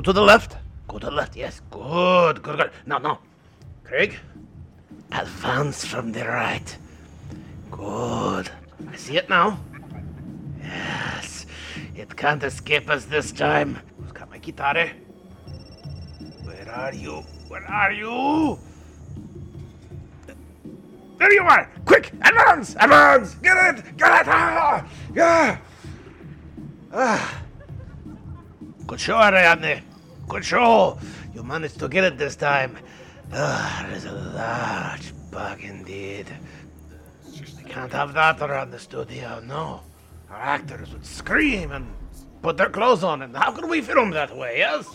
Go, to the left. Go to the left. Yes. Good. Good. Good. Now, now. Craig. Advance from the right. Good. I see it now. Yes. It can't escape us this time. Who's got my guitar? Where are you? Where are you? There you are! Quick! Advance! Advance! Get it! Get it! Ah! Yeah! Ah! Good show, Ariadne. Good show. You managed to get it this time. Ah, there's a large bug indeed. We can't have that around the studio, no. Our actors would scream and put their clothes on, and how can we film that way, yes?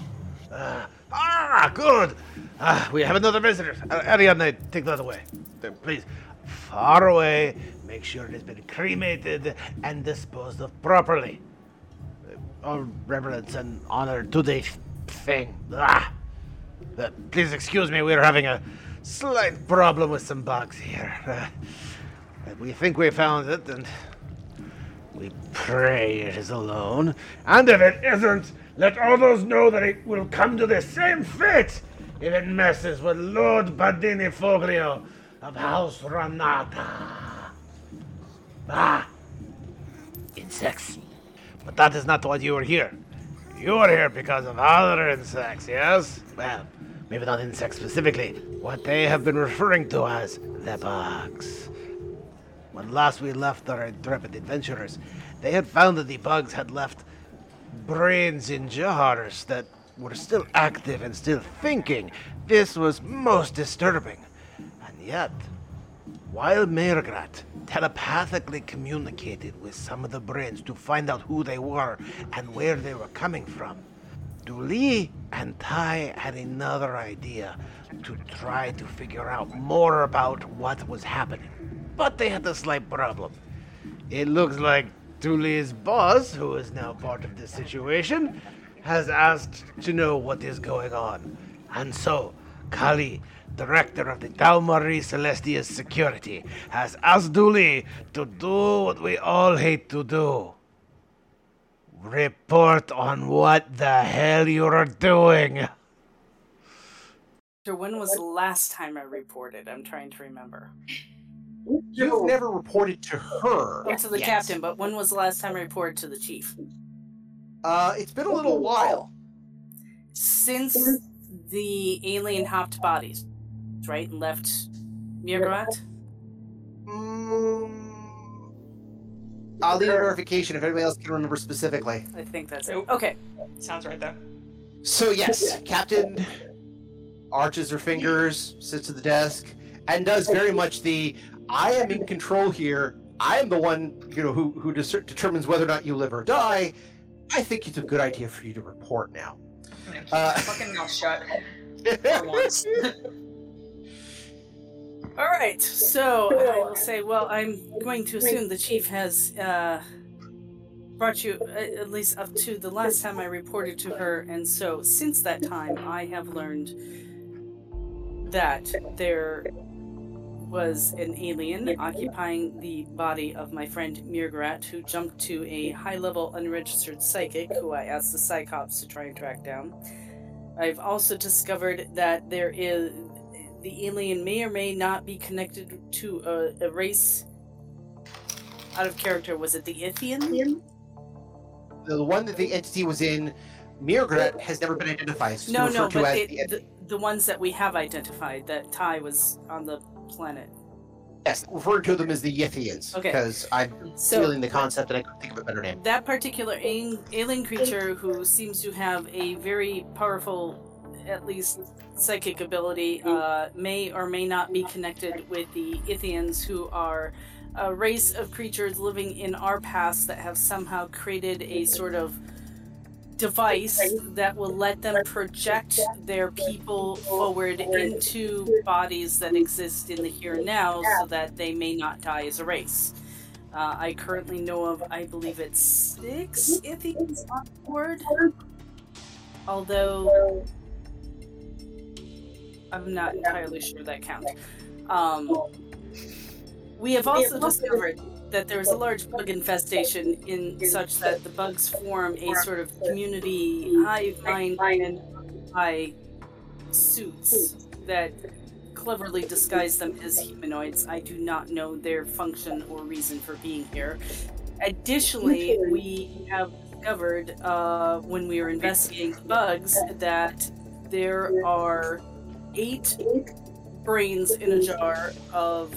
Ah, ah good. Ah, we have another visitor. Uh, Ariadne, take that away. Uh, Please. Far away. Make sure it has been cremated and disposed of properly. Uh, All reverence and honor to the thing. Ah. Uh, please excuse me, we're having a slight problem with some bugs here. Uh, uh, we think we found it, and we pray it is alone. And if it isn't, let those know that it will come to the same fate if it messes with Lord Badini Foglio of House Ranata. Ah, insects. But that is not why you are here. You are here because of other insects, yes? Well, maybe not insects specifically. What they have been referring to as the bugs. When last we left our intrepid adventurers, they had found that the bugs had left brains in jars that were still active and still thinking. This was most disturbing. And yet, while Mirgrat telepathically communicated with some of the brains to find out who they were and where they were coming from, Dooley and Tai had another idea to try to figure out more about what was happening. But they had a slight problem. It looks like Dooley's boss, who is now part of this situation, has asked to know what is going on. And so, Kali, director of the Tau Marie Celestia's security, has asked Dooley to do what we all hate to do. Report on what the hell you're doing. So when was the last time I reported? I'm trying to remember. You've never reported to her. To the yet. captain, but when was the last time I reported to the chief? Uh, it's been a little while. Since the alien hopped bodies, right, and left Mirgrat? Mm, I'll leave a verification if anybody else can remember specifically. I think that's it. Okay. Sounds right though. So yes, Captain arches her fingers, sits at the desk, and does very much the "I am in control here. I am the one, you know, who who dis- determines whether or not you live or die." I think it's a good idea for you to report now. I'm gonna keep Uh, fucking mouth shut for once. All right. So I will say, well, I'm going to assume the chief has uh, brought you uh, at least up to the last time I reported to her, and so since that time, I have learned that there was an alien occupying the body of my friend Mirgrat, who jumped to a high-level unregistered psychic, who I asked the Psi Cops to try and track down. I've also discovered that there is the alien may or may not be connected to a, a race out of character. Was it the Ithian? The one that the entity was in, Mirgrat, has never been identified. It's No, referred no, to but as it, the the, the ones that we have identified that Ty was on the planet. Yes, referring to them as the Yithians. Okay. Because I'm So- feeling the concept and I couldn't think of a better name. That particular alien creature who seems to have a very powerful, at least psychic ability, uh, may or may not be connected with the Ithians who are a race of creatures living in our past that have somehow created a sort of device that will let them project their people forward into bodies that exist in the here and now so that they may not die as a race. Uh, I currently know of, I believe it's six Ithians on board. Although I'm not entirely sure that counts. Um, we have also discovered that there is a large bug infestation in such that the bugs form a sort of community hive mind and by suits that cleverly disguise them as humanoids. I do not know their function or reason for being here. Additionally, we have discovered uh, when we were investigating bugs that there are eight brains in a jar of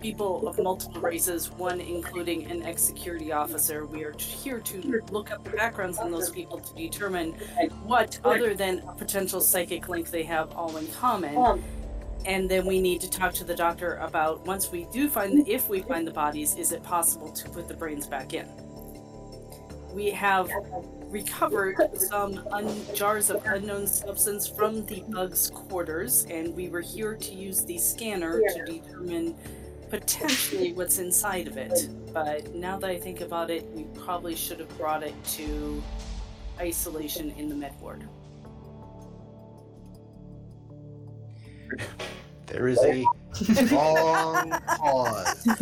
people of multiple races, one including an ex security officer. We are here to look up the backgrounds on those people to determine what, other than a potential psychic link, they have all in common. And then we need to talk to the doctor about once we do find, if we find the bodies, is it possible to put the brains back in? We have recovered some un- jars of unknown substance from the bug's quarters, and we were here to use the scanner to determine potentially what's inside of it. But now that I think about it, we probably should have brought it to isolation in the med ward. There is a long pause.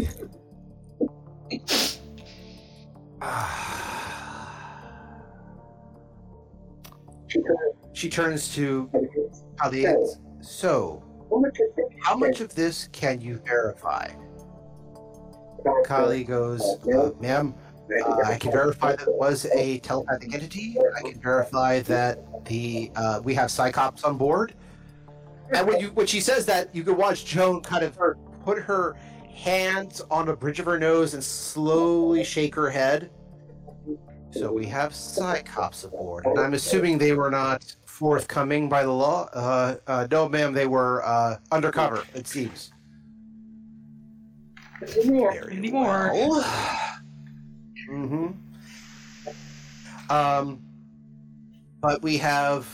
Ah. She turns to Ali. So, how much of this can you verify? Kali goes, uh, ma'am, uh, I can verify that it was a telepathic entity. I can verify that the uh, we have Psi Cops on board. And when you when she says that, you can watch Joan kind of put her hands on the bridge of her nose and slowly shake her head. So we have Psi Cops aboard, and I'm assuming they were not forthcoming by the law. Uh, uh, no, ma'am, they were uh, undercover. It seems. Very well. mm-hmm. Um, but we have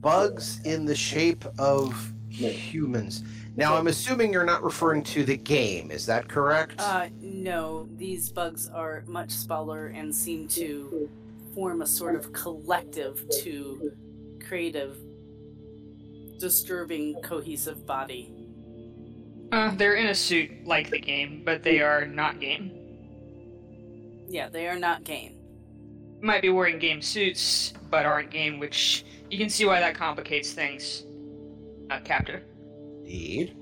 bugs in the shape of humans. Now, I'm assuming you're not referring to the game. Is that correct? Uh, no, these bugs are much smaller and seem to form a sort of collective to create a disturbing, cohesive body. Uh, they're in a suit like the game, but they are not game. Yeah, they are not game. Might be wearing game suits, but aren't game, which you can see why that complicates things. Uh, captor. Indeed.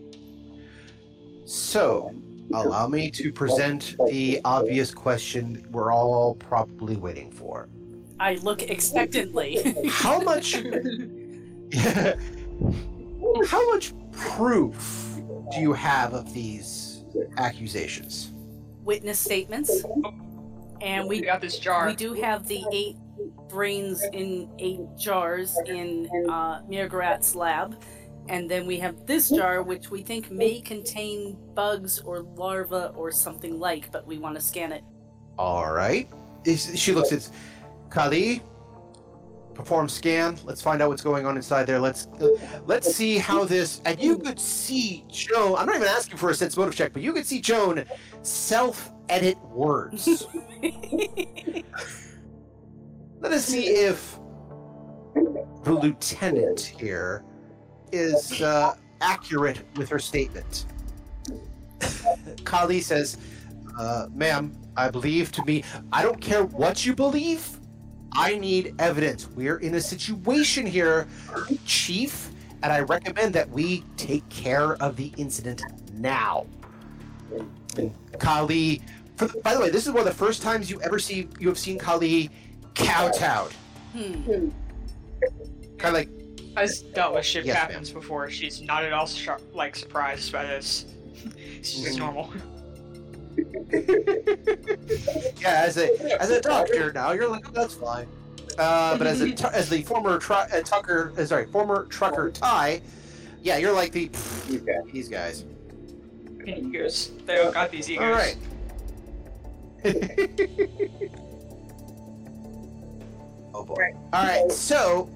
So, allow me to present the obvious question we're all probably waiting for. I look expectantly. How much? how much proof do you have of these accusations? Witness statements. And We we got this jar. we do have the eight brains in eight jars in uh, Mirgarat's lab. And then we have this jar, which we think may contain bugs or larvae or something like, but we want to scan it. All right. She looks at Kali. Perform scan. Let's find out what's going on inside there. Let's let's see how this. And you could see Joan. I'm not even asking for a sense motive check, but you could see Joan self-edit words. Let us see if the lieutenant here is uh, accurate with her statement. Kali says, uh, "Ma'am, I believe to be. I don't care what you believe. I need evidence. We're in a situation here, Chief, and I recommend that we take care of the incident now." And Kali, for by the way, this is one of the first times you ever see you have seen Kali kowtowed. Hmm. Kind of like I've dealt with ship Yes, ma'am. before. She's not at all sharp, like surprised by this. It's just Mhm. normal. yeah, as a as a doctor now, you're like, oh, that's fine. Uh, but as a tu- as the former tru- uh, Tucker, uh, sorry, former trucker Ty, yeah, you're like the these guys. egos. They all got these egos. All right. oh boy. All right. So,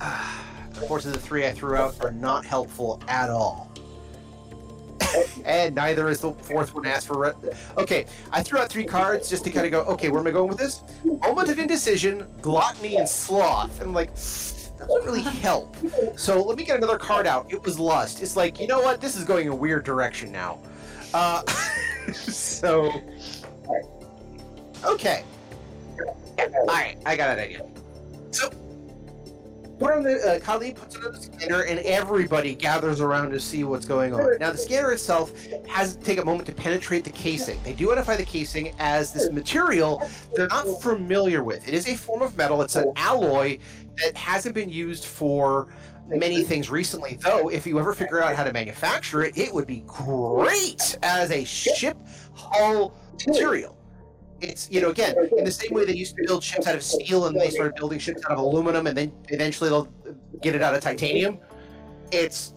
unfortunately, the three I threw out are not helpful at all. and neither is the fourth one asked for. Re- okay, I threw out three cards just to kind of go. Okay, where am I going with this? Moment of indecision, gluttony, and sloth. And I'm like, that doesn't really help. So let me get another card out. It was lust. It's like, you know what? This is going a weird direction now. Uh, so, okay. All right, I got an idea. So, put on the uh, Kali puts it on the scanner, and everybody gathers around to see what's going on. Now, the scanner itself has to take a moment to penetrate the casing. They do identify the casing as this material they're not familiar with. It is a form of metal. It's an alloy that hasn't been used for many things recently. Though, if you ever figure out how to manufacture it, it would be great as a ship hull material. It's you know again in the same way they used to build ships out of steel and they started building ships out of aluminum and then eventually they'll get it out of titanium. It's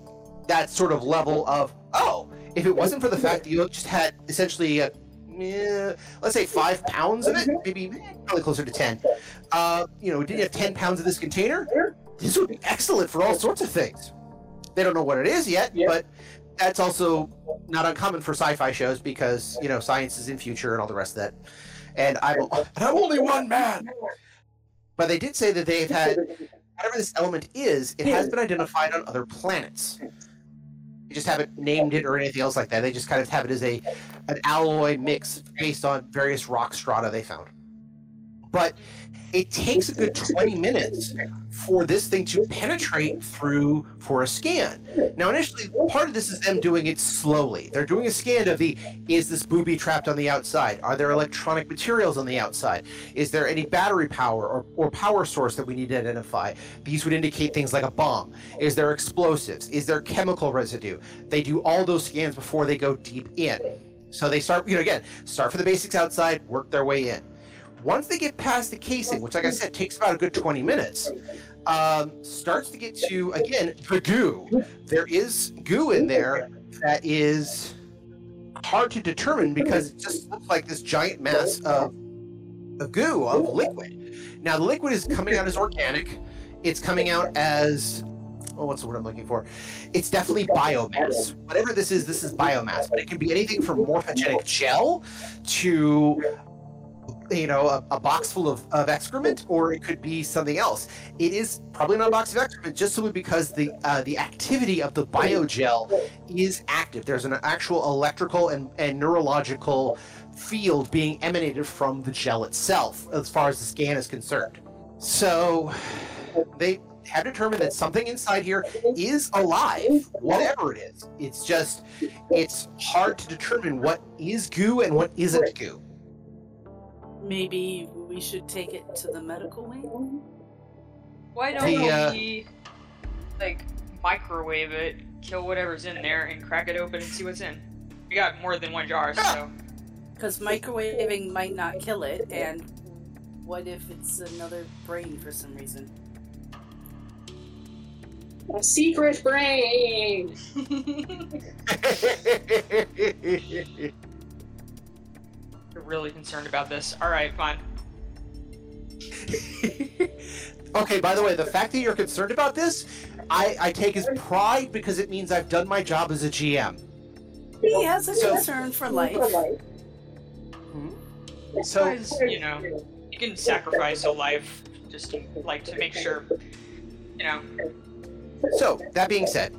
that sort of level of oh if it wasn't for the fact that you just had essentially a eh, let's say five pounds of it, maybe eh, probably closer to ten. Uh, you know, did you have ten pounds of this container? This would be excellent for all sorts of things. They don't know what it is yet, but that's also not uncommon for sci-fi shows because you know science is in future and all the rest of that. And I'm and I'm only one man. But they did say that they've had whatever this element is, it has been identified on other planets. They just haven't named it or anything else like that. They just kind of have it as a an alloy mix based on various rock strata they found. But it takes a good 20 minutes for this thing to penetrate through for a scan. Now, initially, part of this is them doing it slowly. They're doing a scan of the is this booby trapped on the outside? Are there electronic materials on the outside? Is there any battery power or, or power source that we need to identify? These would indicate things like a bomb. Is there explosives? Is there chemical residue? They do all those scans before they go deep in. So they start, you know, again, start for the basics outside, work their way in. Once they get past the casing, which, like I said, takes about a good 20 minutes, um, starts to get to, again, the goo. There is goo in there that is hard to determine because it just looks like this giant mass of, of goo, of liquid. Now, the liquid is coming out as organic. It's coming out as oh, what's the word I'm looking for? It's definitely biomass. Whatever this is, this is biomass, but it can be anything from morphogenic gel to you know a, a box full of, of excrement or it could be something else it is probably not a box of excrement just simply because the uh, the activity of the biogel is active there's an actual electrical and, and neurological field being emanated from the gel itself as far as the scan is concerned so they have determined that something inside here is alive, whatever it is. It's just, it's hard to determine what is goo and what isn't goo. Maybe we should take it to the medical wing? Why don't The, uh, we like microwave it, kill whatever's in there, and crack it open and see what's in? We got more than one jar, so Because microwaving might not kill it, and what if it's another brain for some reason? A secret brain. you're really concerned about this. All right, fine. okay, by the way, the fact that you're concerned about this, I, I take as pride because it means I've done my job as a GM. He has a So- concern for life. Hmm? So, you know, you can sacrifice a life just to, like to make sure, you know. so that being said,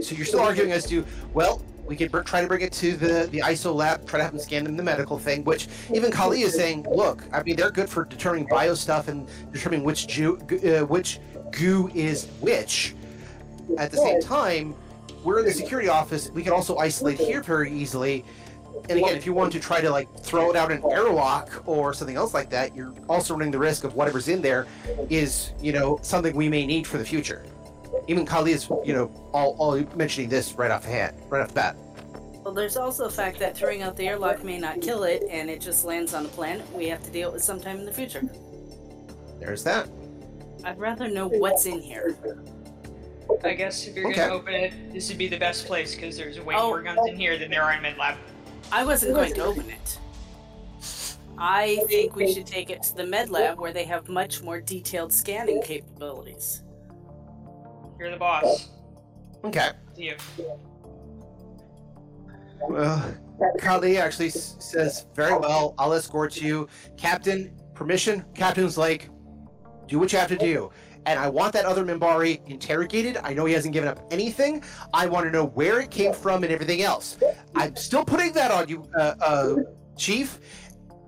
so you're still arguing as to, well, we could try to bring it to the, the ISO lab, try to have them scan them the medical thing, which even Kali is saying, look, I mean, they're good for determining bio stuff and determining which ju- uh, which goo is which. At the same time, we're in the security office. We can also isolate here very easily. And again, if you want to try to like throw it out in an airlock or something else like that, you're also running the risk of whatever's in there is, you know, something we may need for the future. Even Kali is, you know, all, all mentioning this right off hand, right off the bat. Well, there's also the fact that throwing out the airlock may not kill it, and it just lands on a planet we have to deal with sometime in the future. There's that. I'd rather know what's in here. I guess if you're Okay. gonna open it, this would be the best place because there's way Oh. more guns in here than there are in mid lab. I wasn't going to open it. I think we should take it to the med lab where they have much more detailed scanning capabilities. You're the boss. Okay. To you. Well, Kali actually s- says, very well, I'll escort you. Captain, permission? Captain's like, do what you have to do. And I want that other Minbari interrogated. I know he hasn't given up anything. I want to know where it came from and everything else. I'm still putting that on you, uh, uh, Chief.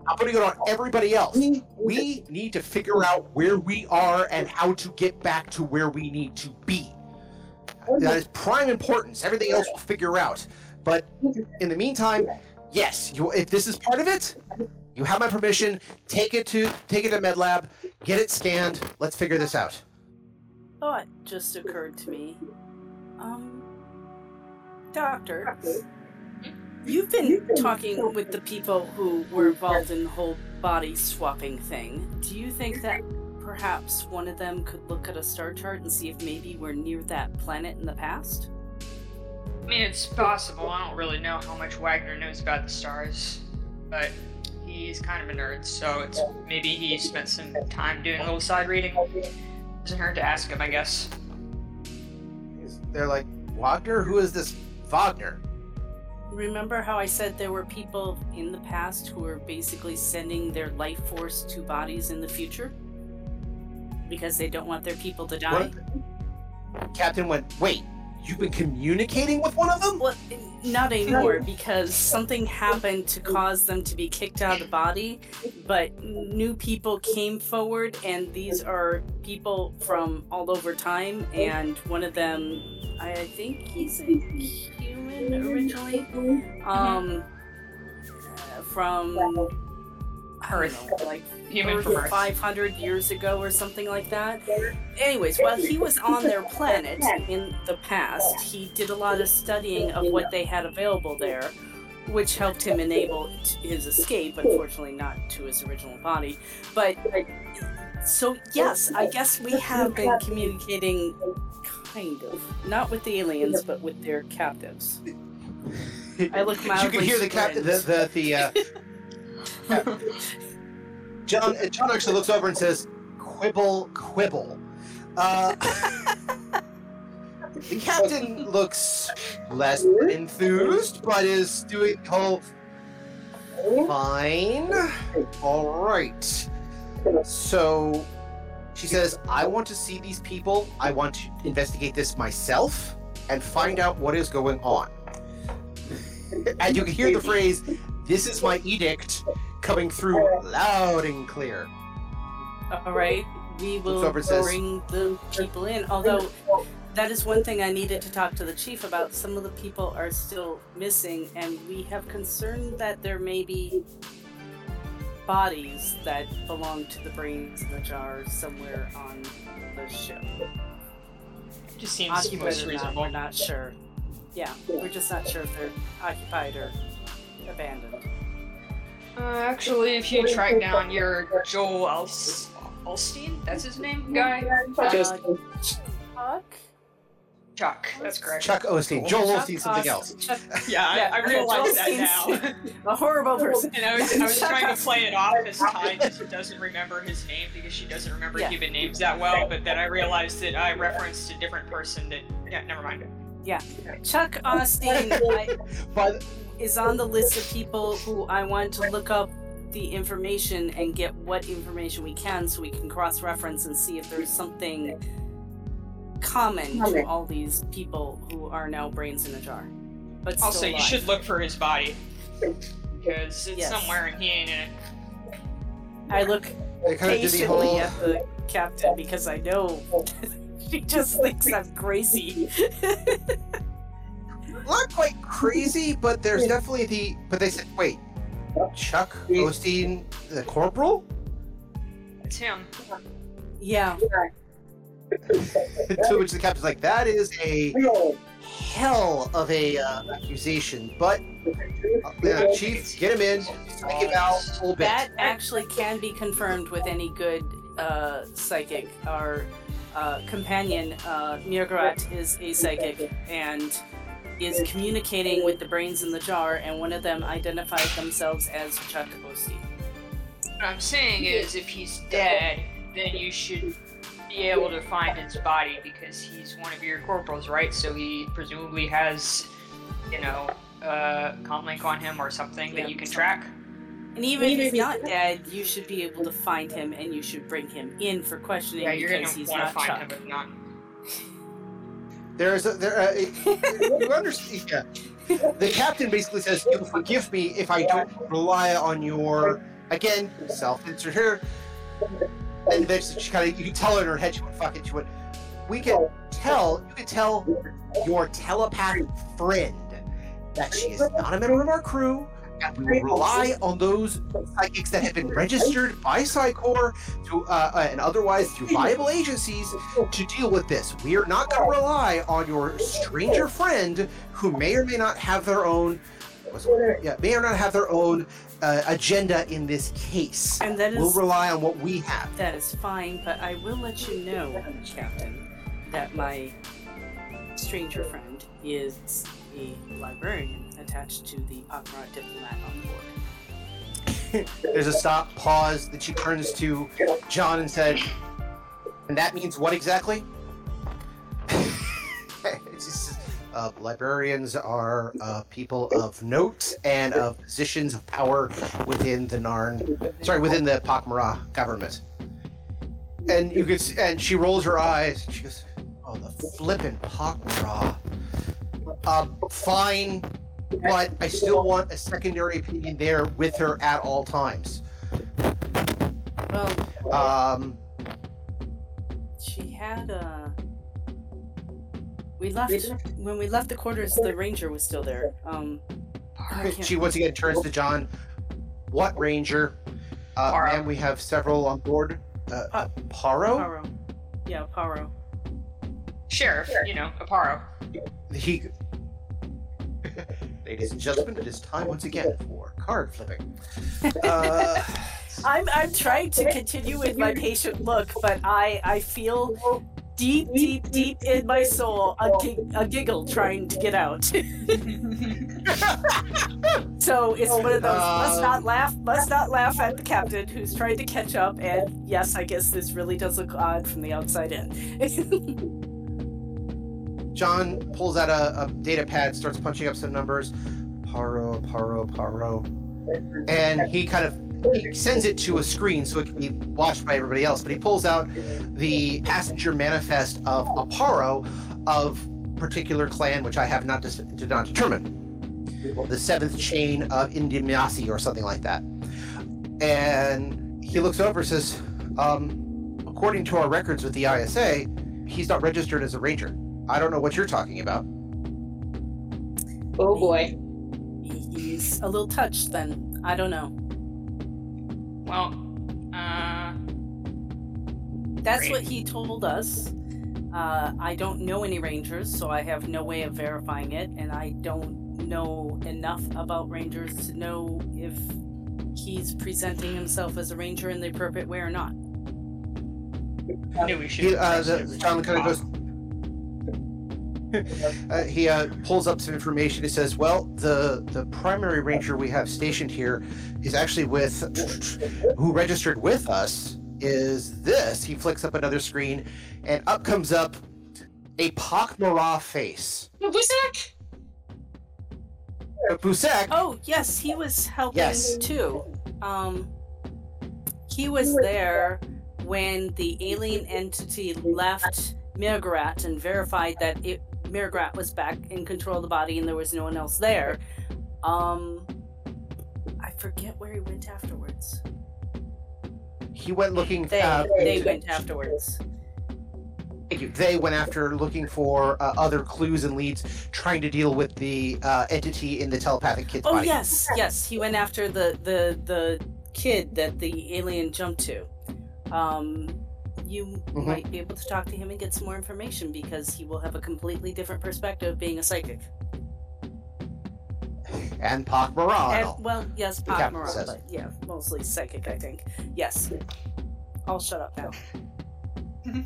I'm putting it on everybody else. We need to figure out where we are and how to get back to where we need to be. That is prime importance. Everything else we'll figure out. But in the meantime, yes, you, if this is part of it, you have my permission. Take it to take it to MedLab, get it scanned. Let's figure this out. Thought just occurred to me. Um, Doctor, you've been talking with the people who were involved in the whole body swapping thing. Do you think that perhaps one of them could look at a star chart and see if maybe we're near that planet in the past? I mean, it's possible. I don't really know how much Wagner knows about the stars, but he's kind of a nerd, so it's maybe he spent some time doing a little side reading. Doesn't hurt to ask him, I guess. They're like, Wagner? Who is this Wagner? Remember how I said there were people in the past who were basically sending their life force to bodies in the future? Because they don't want their people to die? Captain went, wait, you've been communicating with one of them? Well, not anymore because something happened to cause them to be kicked out of the body, but new people came forward, and these are people from all over time, and one of them, I think he's a human originally, um, from Earth. I don't know, like Human Earth from Earth. 500 years ago or something like that. Anyways, while he was on their planet in the past, he did a lot of studying of what they had available there, which helped him enable his escape, unfortunately, not to his original body. But so, yes, I guess we have been communicating kind of, not with the aliens, but with their captives. I look mildly. you can hear the captain, the the, the uh, John. John actually looks over and says, "Quibble, quibble." Uh, the captain looks less enthused, but is doing the whole fine. All right. So she says, "I want to see these people. I want to investigate this myself and find out what is going on." and you can hear the phrase, "This is my edict," coming through loud and clear. All right, we will over and says- bring the people in. Although that is one thing I needed to talk to the chief about. Some of the people are still missing, and we have concern that there may be bodies that belong to the brains in the jar somewhere on the ship. Just seems Occupied most or not, reasonable. we're not sure. Yeah, we're just not sure if they're occupied or abandoned. Uh, actually, if you track down your Joel Alst- Alstein, that's his name, guy? Just Chuck? Chuck, that's correct. Chuck Osteen, Joel Chuck Osteen, something else. Austin. Chuck, Yeah, Yeah, I, I realized that now. a horrible person. and I was, I was trying to play it off as Ty just doesn't remember his name because she doesn't remember Yeah. human names that well, but then I realized that I referenced a different person that. Yeah, never mind. Yeah. Chuck Austin I, But is on the list of people who I want to look up the information and get what information we can so we can cross reference and see if there's something common to all these people who are now brains in a jar. But still Also, you should look for his body. Because it's Yes. somewhere and he ain't in it. I look they kind of did the patiently at the captain because I know she just thinks I'm crazy. Not quite crazy, but there's definitely the. But they said, wait, Chuck Osteen, the corporal? It's him. yeah, to which the captain's like, that is a hell of a uh, accusation. But uh, yeah, chief, get him in, psych him out a little bit. that actually can be confirmed with any good uh, psychic. Our uh, companion, uh, Mirgarat, is a psychic and is communicating with the brains in the jar, and one of them identified themselves as Chuck Ostie. What I'm saying is, if he's dead, then you should be able to find his body because he's one of your corporals, right? So he presumably has, you know, uh, comlink on him or something that you can track. And even if he's not dead, you should be able to find him and you should bring him in for questioning Yeah, you're because gonna he's not find Chuck. him if not. There's a there. Uh, you understand? Yeah. The captain basically says, "You'll forgive me if I don't rely on your again self-insert here." And then she kind of you can tell her in her head she went, "Fuck it." She went, "We can tell. You can tell your telepathic friend that she is not a member of our crew." And we will rely on those psychics that have been registered by Psi Corps to, uh, uh, and otherwise through viable agencies to deal with this. We are not going to rely on your stranger friend who may or may not have their own, what's the word? yeah, may or not have their own uh, agenda in this case. And that We'll rely on what we have. that is fine, but I will let you know, Captain, that my stranger friend is a librarian attached to the Akmarat diplomat on board. There's a stop, pause. that she turns to John and said, "And that means what exactly?" uh, librarians are uh, people of note and of positions of power within the Narn, sorry, within the Pak'ma'ra government. And you can, s- and she rolls her eyes. And she goes, "Oh, the flippin' Pak'ma'ra." Um, fine, but I still want a secondary opinion there with her at all times. Well, Um, she had uh we left when we left the quarters the ranger was still there. Um she once again turns to John. What ranger? Uh, Paro. ma'am, we have several on board. Uh, Pa- Paro? Paro. Yeah, Paro. Sheriff, you know, Aparo. He. Ladies and gentlemen, it is time once again for card flipping. Uh, I'm I'm trying to continue with my patient look, but I I feel deep, deep, deep in my soul a, gig- a giggle trying to get out. so it's one of those must not Um. laugh, must not laugh at the captain who's trying to catch up. And yes, I guess this really does look odd from the outside in. John pulls out a, a data pad, starts punching up some numbers. Paro, Paro, Paro. And he kind of he sends it to a screen so it can be watched by everybody else. But he pulls out the passenger manifest of a Paro of particular clan, which I have not dis- did not determine. The seventh chain of Indiamasi or something like that. And he looks over and says, um, according to our records with the ISA, he's not registered as a ranger. I don't know what you're talking about. Oh boy. He's a little touched. Then I don't know. Well, uh, That's Great. what he told us. Uh, I don't know any rangers, so I have no way of verifying it, and I don't know enough about rangers to know if he's presenting himself as a ranger in the appropriate way or not. I knew we should. He, uh, trust the, him. John kind of goes. uh, he uh, pulls up some information. He says, "Well, the the primary ranger we have stationed here is actually with who registered with us is this." He flicks up another screen, and up comes up a Pak'ma'ra face. Busek? Busek, Oh yes, he was helping Yes. too. Um, he was there when the alien entity left Mirgrat and verified that it Mirgrat was back in control of the body and there was no one else there. Um, I forget where he went afterwards. he went looking. They uh, they went afterwards. Thank you. They went after looking for uh, other clues and leads, trying to deal with the uh, entity in the telepathic kid's Oh body. yes, yes, he went after the the the kid that the alien jumped to. Um, you Mhm. might be able to talk to him and get some more information because he will have a completely different perspective being a psychic. And Pak Maran. And, well, yes, The Pak captain Maran, says. but yeah, mostly psychic, I think. Yes. I'll shut up now.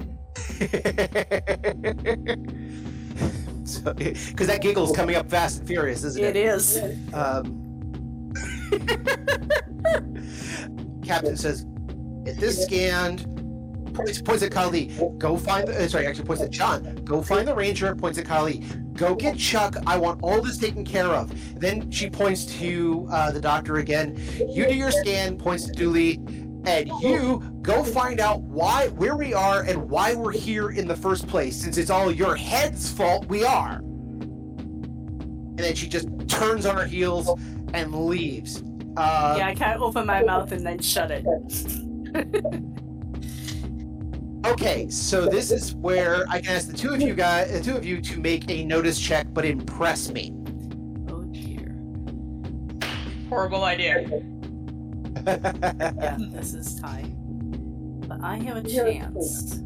Because that giggle's coming up fast and furious, isn't it? It is. Um, Captain says, "Get this scanned." Points, points at Kali. Go find the. uh, Sorry, actually points at John. Go find the ranger. Points at Kali. Go get Chuck. I want all this taken care of. Then she points to uh, the doctor again. You do your scan. Points to Dooley. And you go find out why, where we are, and why we're here in the first place. Since it's all your head's fault, we are. And then she just turns on her heels and leaves. Uh, yeah, I can't open my mouth and then shut it. Okay, so this is where I can ask the two of you guys, the two of you, to make a notice check, but impress me. Oh dear. Horrible idea. Yeah, this is time. But I have a chance.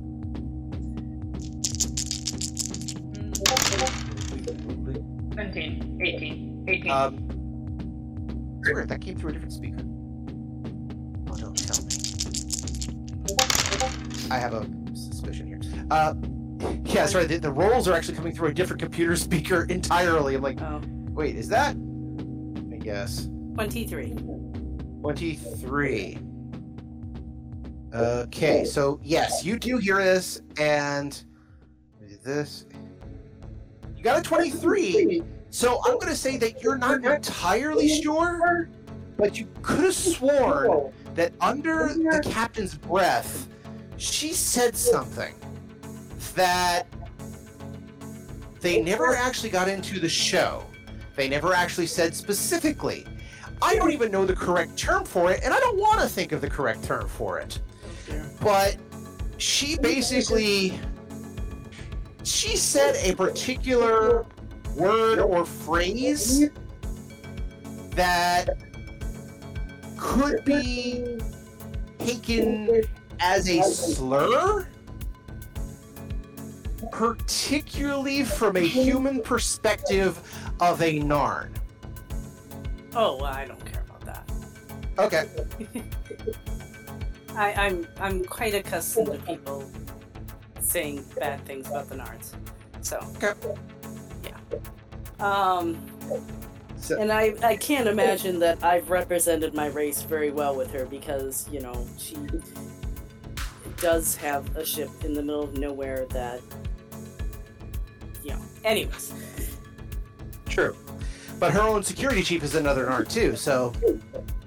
17, 18, 18. um, weird, that came through a different speaker. Oh, don't tell me. I have a suspicion here. Uh, yeah, sorry, the, the rolls are actually coming through a different computer speaker entirely. I'm like, Oh, wait, is that? I guess. 23. 23. Okay, so yes, you do hear this, and this. You got a 23. So I'm going to say that you're not entirely sure, but you could have sworn that under the captain's breath, she said something that they never actually got into the show. They never actually said specifically. I don't even know the correct term for it, and I don't want to think of the correct term for it. But she basically she said a particular word or phrase that could be taken as a slur particularly from a human perspective of a narn Oh, well, I don't care about that. okay I, I'm I'm quite accustomed to people saying bad things about the Narns. So Okay. yeah. Um So- and I, I can't imagine that I've represented my race very well with her because, you know, she does have a ship in the middle of nowhere that you know. Anyways. True. But her own security chief is another narn too, so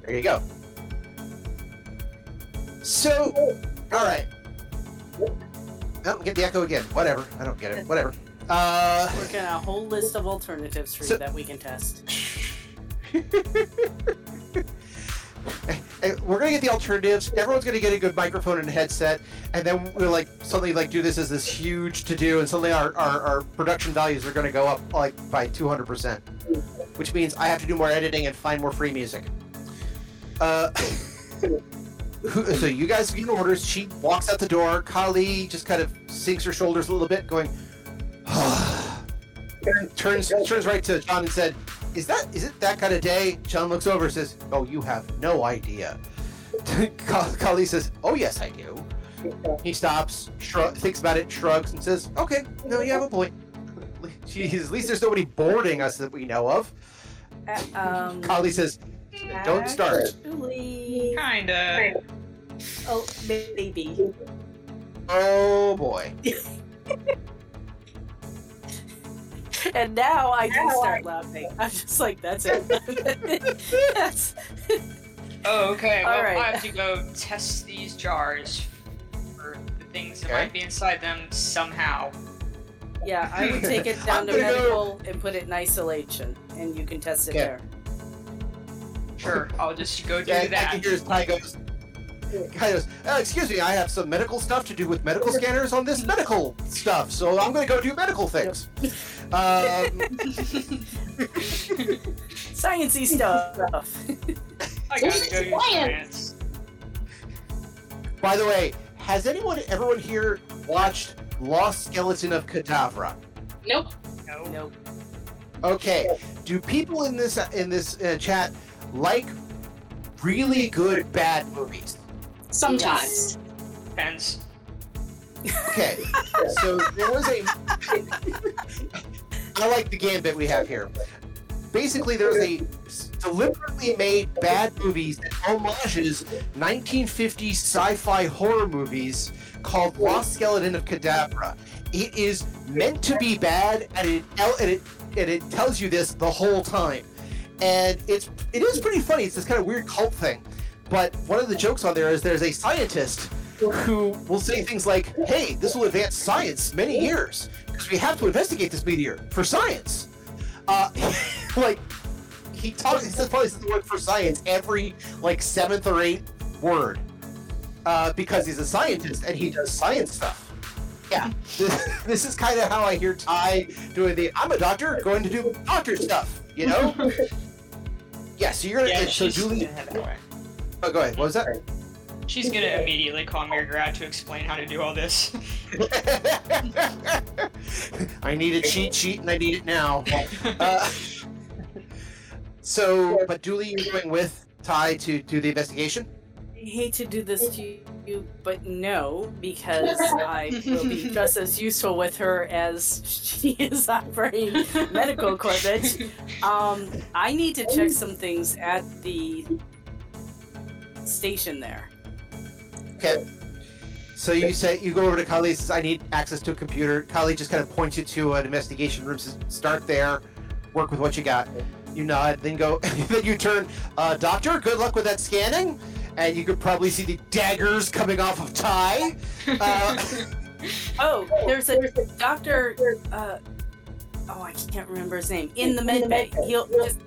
there you go. So, alright. Oh, get the echo again. Whatever. I don't get it. Whatever. Uh, Working on a whole list of alternatives for So- you that we can test. We're gonna get the alternatives. Everyone's gonna get a good microphone and headset, and then we'll like suddenly like do this as this huge to do, and suddenly our, our, our production values are gonna go up like by two hundred percent, which means I have to do more editing and find more free music. Uh, so you guys get orders. She walks out the door. Kali just kind of sinks her shoulders a little bit, going. turns turns right to John and said, "Is that is it that kind of day?" Chun looks over and says, "Oh, you have no idea." Kali says, "Oh yes, I do." He stops, shrug, thinks about it, shrugs, and says, "Okay, no, you have a point. Jeez, at least there's nobody boarding us that we know of." Uh, um, Kali says, "Don't start." Actually, Kinda. oh, maybe. Oh boy. And now I do start laughing. I'm just like, that's it. that's, Oh, okay. Well, All right. I have to go test these jars for the things that Okay. might be inside them somehow. yeah, I would take it down I'm to gonna go- medical and put it in isolation, and you can test it Okay. there. Sure, I'll just go do Yeah, I that. can hear his guy goes. Guy goes, uh, excuse me, I have some medical stuff to do with medical scanners on this medical stuff, so I'm going to go do medical things. Um, Sciencey stuff. I gotta go use Science. science. by the way, has anyone, everyone here, watched Lost Skeleton of Cadavra? Nope. No. nope. Okay, do people in this in this uh, chat like really good bad movies? Sometimes. Depends. Okay, so there was a. I like the gambit we have here. Basically, there's a deliberately made bad movies that homages 1950s sci-fi horror movies called Lost Skeleton of Cadavra. It is meant to be bad, and it and it and it tells you this the whole time. And it's it is pretty funny. It's this kind of weird cult thing. But one of the jokes on there is there's a scientist who will say things like, "Hey, this will advance science many years because we have to investigate this meteor for science." Uh, like he talks, he says probably says the word for science every like seventh or eighth word uh, because he's a scientist and he does science stuff. Yeah, this, this is kind of how I hear Ty doing the. I'm a doctor, going to do doctor stuff. You know. Yeah, so you're gonna. Yeah, so Julie. Oh, go ahead. What was that? She's gonna immediately call Mirgrat to explain how to do all this. I need a cheat sheet and I need it now. Uh, so, but Julie, you're going with Ty to do the investigation. I hate to do this to you, but no, because I will be just as useful with her as she is operating medical equipment. Um, I need to check some things at the station there. Okay. So you say you go over to Kali. Says, "I need access to a computer." Kali just kind of points you to an investigation room. Says, "Start there. Work with what you got." You nod, then go. then you turn. Uh, Doctor, good luck with that scanning. And you could probably see the daggers coming off of Ty. Uh, Oh, there's a doctor. Uh, oh, I can't remember his name. In the med bay. He'll just.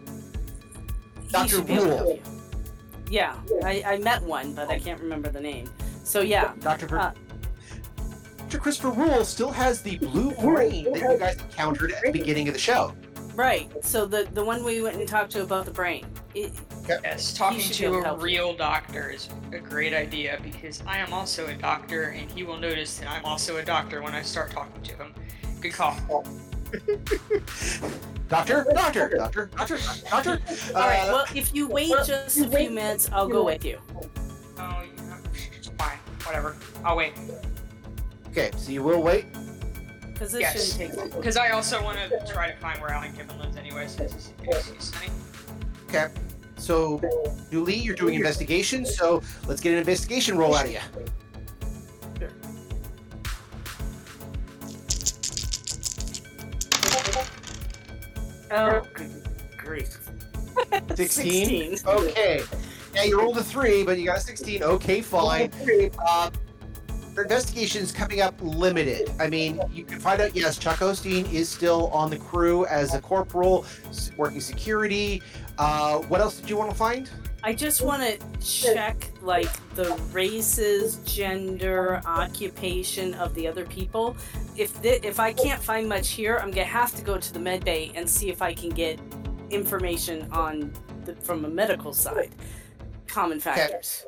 he Dr. should be able to help Rule. You. Yeah, I, I met one, but I can't remember the name. So yeah, Dr. Ver- Uh, Dr. Christopher Rule still has the blue brain that you guys encountered at the beginning of the show. right. So the the one we went and talked to about the brain. It, yes, talking to a help you. real doctor is a great idea because I am also a doctor, and he will notice that I'm also a doctor when I start talking to him. Good call. Doctor, doctor, doctor, doctor, doctor. all right. Uh, Well, if you wait just a few minutes, I'll go with you. Oh, you fine, whatever. I'll wait okay, so you will wait. Because this Yes. shouldn't take because I also want to try to find where Alan Gibbon lives anyway, since he's, he's, he's sunny. Okay. So, Julie, you're doing investigation, so let's get an investigation roll out of you. Oh, good grief. 16? Okay. Yeah, you rolled a 3, but you got a 16. Okay, fine. Uh, your investigation is coming up limited. I mean, you can find out, yes, Chuck Osteen is still on the crew as a corporal, working security. Uh, what else did you want to find? I just want to check like the races, gender, occupation of the other people. If th- if I can't find much here, I'm gonna have to go to the med bay and see if I can get information on the, from a medical side. Common factors.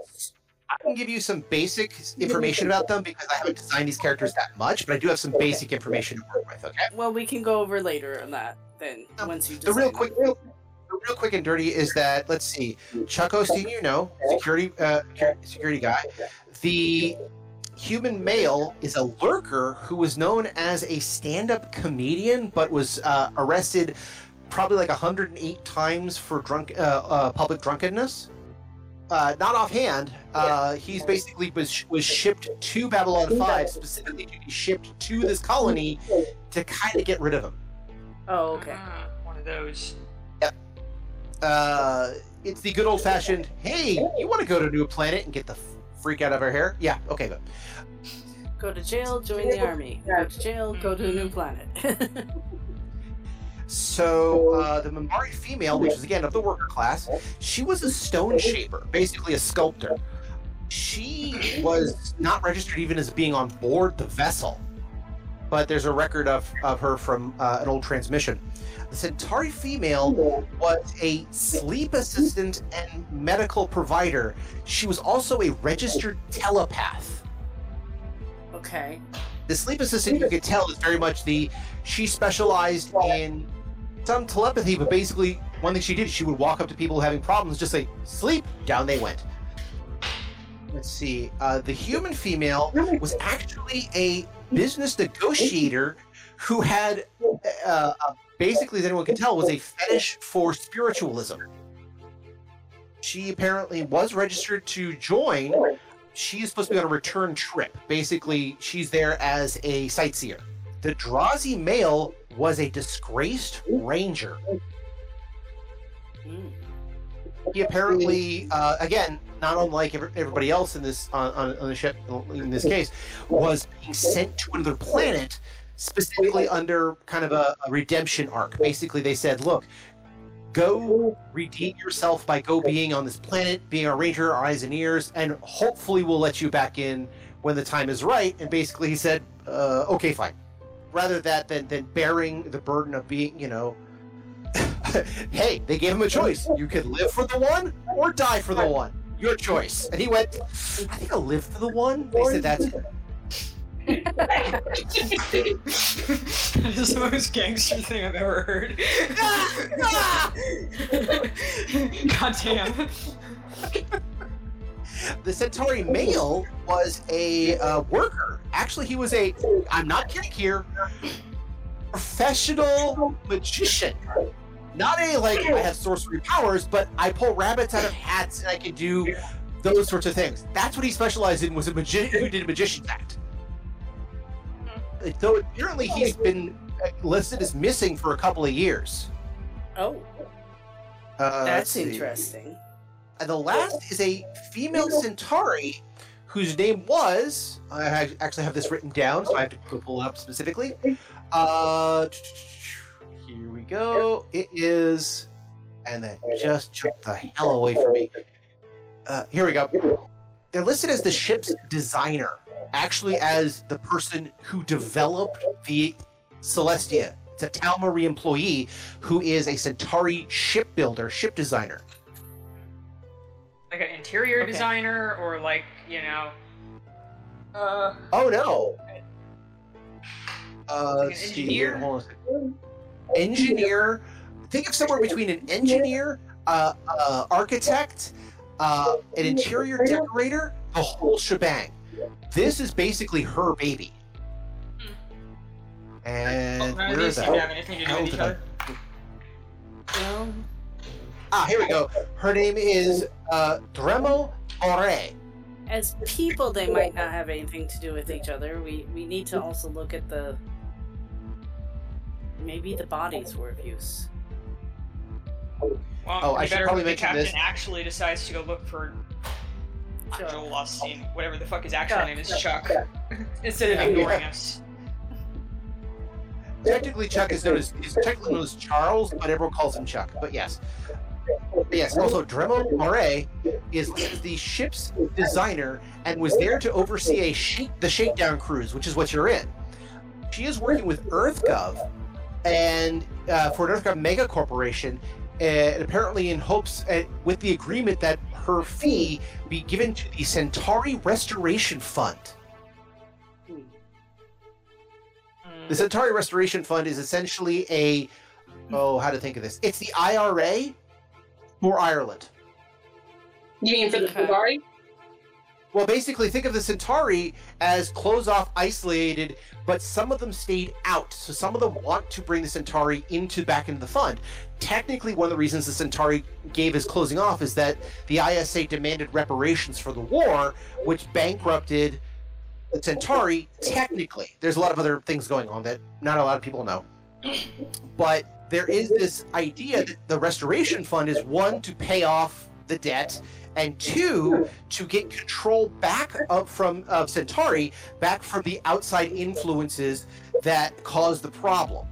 I can give you some basic information about them because I haven't designed these characters that much, but I do have some basic information to work with, okay? Well, we can go over later on that then Um, once you The real quick, real, real quick and dirty is that let's see, Chuck Osteen, you know, security uh, security guy. The human male is a lurker who was known as a stand-up comedian, but was uh, arrested probably like 108 times for drunk uh, uh, public drunkenness. Uh, not offhand, uh, he's basically was was shipped to Babylon Five specifically to be shipped to this colony to kind of get rid of him. Oh, okay. Ah, one of those. Uh, it's the good old fashioned, hey, you want to go to a new planet and get the freak out of our hair? Yeah, okay, but Go to jail, join the army. Go to jail, go to a new planet. so uh, the Minbari female, which is again of the worker class, she was a stone shaper, basically a sculptor. She was not registered even as being on board the vessel, but there's a record of, of her from uh, an old transmission. The Centauri female was a sleep assistant and medical provider. She was also a registered telepath. okay. The sleep assistant, you could tell, is very much the. She specialized in some telepathy, but basically, one thing she did, she would walk up to people having problems, just say, sleep, down they went. let's see. Uh, the human female was actually a business negotiator who had, uh, basically, as anyone can tell, was a fetish for spiritualism. She apparently was registered to join. She is supposed to be on a return trip. Basically, she's there as a sightseer. The Drazi male was a disgraced ranger. Mm. He apparently, uh, again, not unlike everybody else in this on, on, the ship in this case, was being sent to another planet specifically under kind of a, a redemption arc. Basically, they said, "Look, go redeem yourself by go being on this planet, being our ranger, our eyes and ears, and hopefully we'll let you back in when the time is right." And basically, he said, uh, "Okay, fine." Rather that than than bearing the burden of being, you know. hey, they gave him a choice. You could live for the one or die for the one. Your choice. And he went, I think I'll live for the one. They said that's it. that is the most gangster thing I've ever heard. God damn. The Centauri male was a uh, worker. Actually, he was a, I'm not kidding here, professional magician. Not a, like, I have sorcery powers, but I pull rabbits out of hats and I can do those sorts of things. That's what he specialized in, was a magician who did a magician's act. So apparently he's been uh, listed as missing for a couple of years. Oh, Uh, that's interesting. And the last is a female Centauri whose name was. I actually have this written down, so I have to pull up specifically. Uh, here we go. It is. And then just jumped the hell away from me. Uh, here we go. They're listed as the ship's designer, actually, as the person who developed the Celestia. It's a Tal'Mari employee who is a Centauri shipbuilder, ship designer. Like an interior Okay. designer or like, you know. Uh. Oh no. Uh, Like an let's see engineer? here. Hold on a second. Engineer. Think of somewhere between an engineer, uh, uh, architect, uh, an interior decorator, the whole shebang. This is basically her baby. And None of where these is seem to that? have anything to do Hell with each did I- other. Well, Ah, here we go. Her name is uh, Dremo Ore. as people, they might not have anything to do with each other. We we need to also look at the maybe the bodies were of use. Well, Oh, I you should better probably hope the captain this. actually decides to go look for Sure. Joel Lostine, whatever the fuck his actual Chuck, name is, Chuck, Chuck, instead of Yeah. ignoring us. Technically, Chuck is known as is technically known as Charles, but everyone calls him Chuck. But yes, But yes. Also, Dremo Moray is is the ship's designer and was there to oversee a shake, the shakedown cruise, which is what you're in. She is working with EarthGov and uh, for an EarthGov mega corporation, and apparently in hopes uh, with the agreement that her fee be given to the Centauri Restoration Fund. The Centauri Restoration Fund is essentially a oh, how to think of this? It's the IRA for Ireland. You mean for the Okay. Well, basically, think of the Centauri as closed off, isolated, but some of them stayed out. So some of them want to bring the Centauri into back into the fund. Technically, one of the reasons the Centauri gave his closing off is that the ISA demanded reparations for the war, which bankrupted the Centauri. Technically, there's a lot of other things going on that not a lot of people know. But there is this idea that the restoration fund is one to pay off the debt and two to get control back up from of Centauri, back from the outside influences that caused the problem.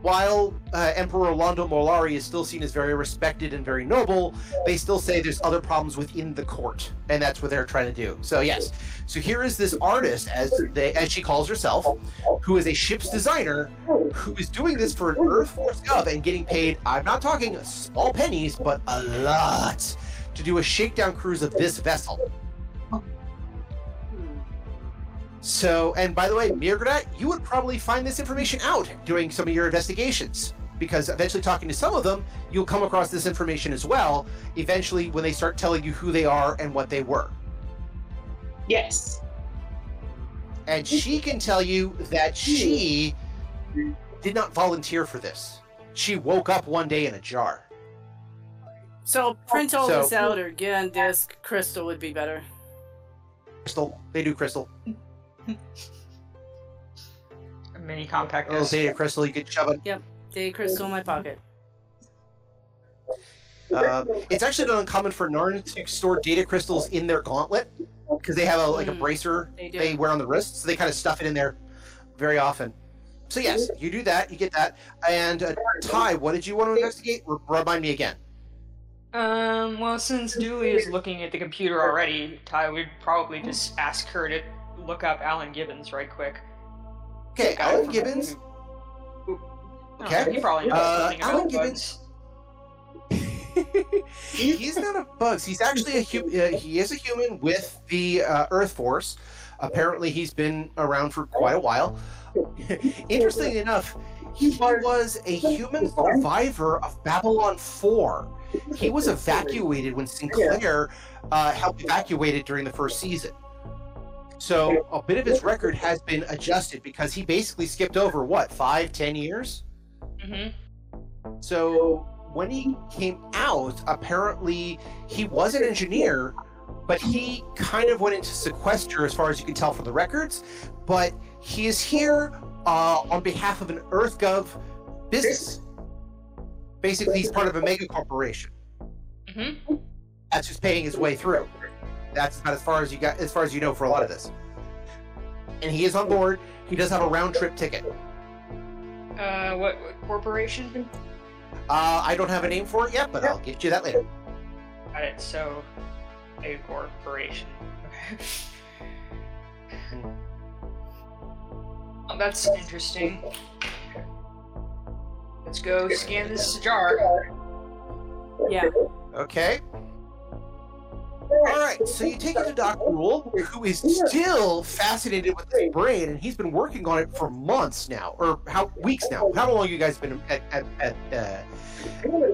While uh, Emperor Londo Mollari is still seen as very respected and very noble, they still say there's other problems within the court, and that's what they're trying to do. So yes, so here is this artist, as they as she calls herself, who is a ship's designer, who is doing this for an Earth Force Gov and getting paid. I'm not talking small pennies, but a lot to do a shakedown cruise of this vessel. So, and by the way, Mirgrat, you would probably find this information out during some of your investigations. Because eventually, talking to some of them, you'll come across this information as well. Eventually, when they start telling you who they are and what they were. Yes. and she can tell you that she did not volunteer for this. She woke up one day in a jar. So print all So- this out or get on disc. Crystal would be better. Crystal, they do crystal. A mini compact A little disc. data crystal you can shove it. Day crystal in my pocket. Uh, it's actually not uncommon for Narn to store data crystals in their gauntlet because they have a like a Mm, bracer they they wear on the wrist, so they kind of stuff it in there very often. So yes, you do that, you get that. And uh, Ty, what did you want to investigate? Remind me again. Um, well, since Dooley is looking at the computer already, Ty would probably just ask her to look up Alan Gibbons right quick. Okay, Alan Gibbons. Oh, Okay. he probably knows Uh, Alan bugs. Gibbons- he's not a bugs. He's actually a hu- uh, he is a human with the uh, Earth Force. Apparently, he's been around for quite a while. Interestingly enough, he was a human survivor of Babylon 4. He was evacuated when Sinclair uh, helped evacuate it during the first season. So a bit of his record has been adjusted because he basically skipped over what five, ten years. Mm-hmm. So when he came out, apparently he was an engineer, but he kind of went into sequester as far as you can tell from the records. But he is here uh, on behalf of an EarthGov business. Basically, he's part of a mega corporation. Mm-hmm. That's who's paying his way through. That's about as far as you got, as far as you know for a lot of this. And he is on board. He does have a round trip ticket. Uh, what, what corporation? Uh, I don't have a name for it yet, but I'll get you that later. Got it. So, a corporation. Okay. Oh, that's interesting. Let's go scan this jar. Yeah. Okay. All right, so you take it to Doc Rule, who is still fascinated with this brain, and he's been working on it for months now, or how weeks now. How long you guys been at? at, at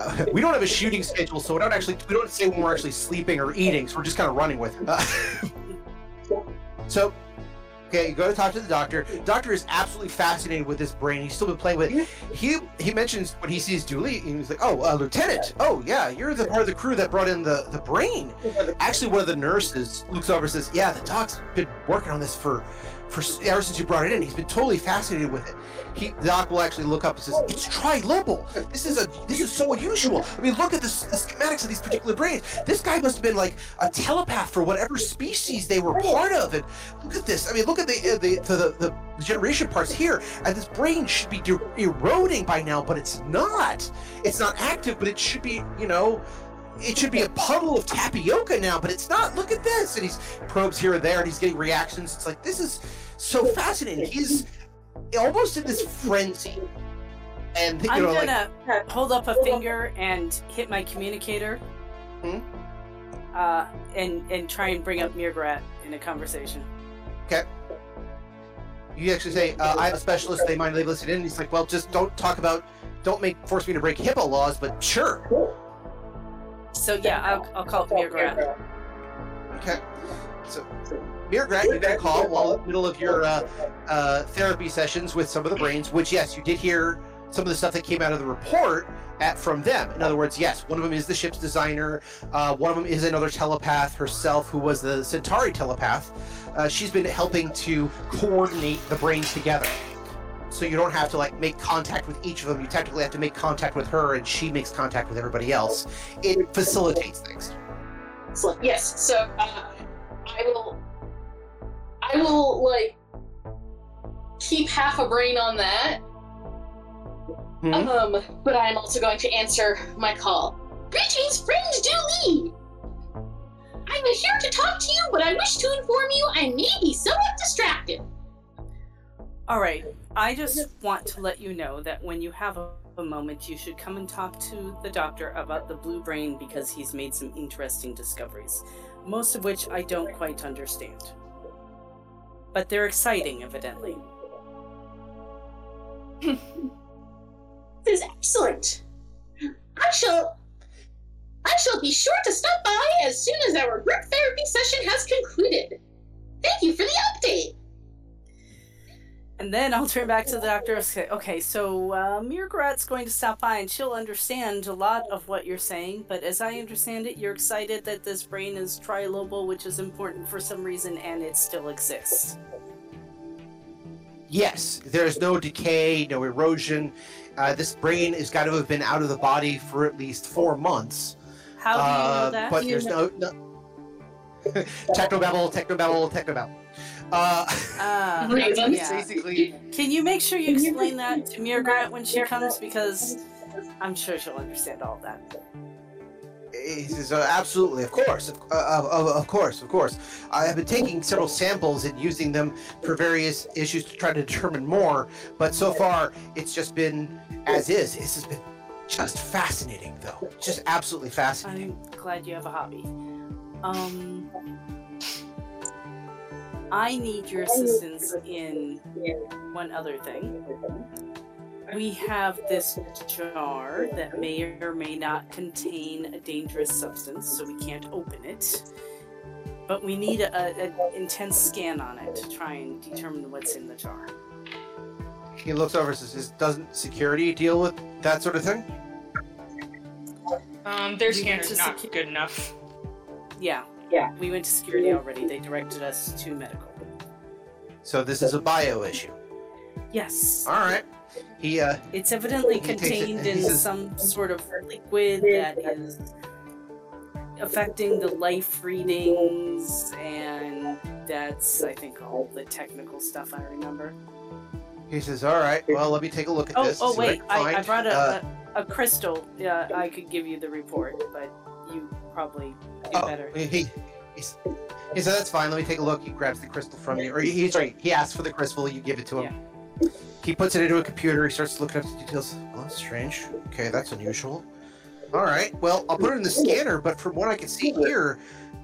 uh, we don't have a shooting schedule, so we don't actually we don't say when we're actually sleeping or eating, so we're just kind of running with. It. Uh, so, okay, you go to talk to the doctor. Doctor is absolutely fascinated with this brain. He's still been playing with. it. He he mentions when he sees Dooley, and he's like, "Oh, uh, Lieutenant. Oh, yeah, you're the part of the crew that brought in the the brain." Actually, one of the nurses looks over and says, "Yeah, the doc's been working on this for, for ever since you brought it in. He's been totally fascinated with it." He, doc will actually look up and says, "It's trilobal. This is a this is so unusual. I mean, look at this, the schematics of these particular brains. This guy must have been like a telepath for whatever species they were part of. And look at this. I mean, look at the uh, the the, the, the generation parts here. And this brain should be de- eroding by now, but it's not. It's not active, but it should be. You know." it should be a puddle of tapioca now, but it's not. Look at this. And he's probes here and there and he's getting reactions. It's like, this is so fascinating. He's almost in this frenzy. And, you I'm know, gonna hold up a finger and hit my communicator. Hmm? Uh, and and try and bring up Mirgrat in a conversation. Okay. You actually say, uh, I have a specialist. They mind they listen in. And he's like, well, just don't talk about, don't make force me to break HIPAA laws, but sure. So yeah, I'll, I'll call Mirgrat. Okay. So, Mirgrat, you got a call while in the middle of your uh, uh, therapy sessions with some of the brains, which, yes, you did hear some of the stuff that came out of the report at from them. In other words, yes, one of them is the ship's designer. Uh, one of them is another telepath herself, who was the Centauri telepath. Uh, she's been helping to coordinate the brains together. So you don't have to like make contact with each of them. You technically have to make contact with her, and she makes contact with everybody else. It facilitates things. Excellent. Yes. So uh, I will. I will like keep half a brain on that. Hmm? Um, but I'm also going to answer my call. Greetings, friend Dooley. I'm here to talk to you, but I wish to inform you I may be somewhat distracted. All right. I just want to let you know that when you have a, a moment, you should come and talk to the doctor about the blue brain because he's made some interesting discoveries, most of which I don't quite understand. But they're exciting, evidently. This is excellent. I shall. I shall be sure to stop by as soon as our group therapy session has concluded. Thank you for the update. And then I'll turn back to the doctor. and say, Okay, so uh, Mirgrat's going to stop by and she'll understand a lot of what you're saying. But as I understand it, you're excited that this brain is trilobal, which is important for some reason, and it still exists. Yes, there's no decay, no erosion. Uh, this brain has got to have been out of the body for at least four months. How do you Uh, know that? But there's no. no... technobabble, technobabble, technobabble. Uh, Ravens. yeah. basically, Can you make sure you explain that to Mirgrat when she comes? Because I'm sure she'll understand all that. he says, uh, absolutely, of course, of, uh, of, of course, of course. I have been taking several samples and using them for various issues to try to determine more, but so far it's just been as is. This has been just fascinating, though. Just absolutely fascinating. I'm glad you have a hobby. Um, I need your assistance in one other thing. We have this jar that may or may not contain a dangerous substance, so we can't open it. But we need a, a intense scan on it to try and determine what's in the jar. He looks over and says, doesn't security deal with that sort of thing? Um, their We went scanner's not secu- good enough. Yeah, yeah. We went to security already. They directed us to medical. So this is a bio issue. Yes. All right. He, uh, It's evidently He takes it- contained in says- some sort of liquid that is affecting the life readings, and that's, I think, all the technical stuff I remember. he says, all right, well, let me take a look at Oh, this. oh wait, can I, I brought a, Uh, a, a crystal. Yeah, I could give you the report, but you probably oh, better. he, he, he's- he said, that's fine, let me take a look. He grabs the crystal from you. Or he, he's right, he asks for the crystal, you give it to him. He puts it into a computer, he starts looking up the details. Oh, that's strange. Okay, that's unusual. All right, well, I'll put it in the scanner, but from what I can see here,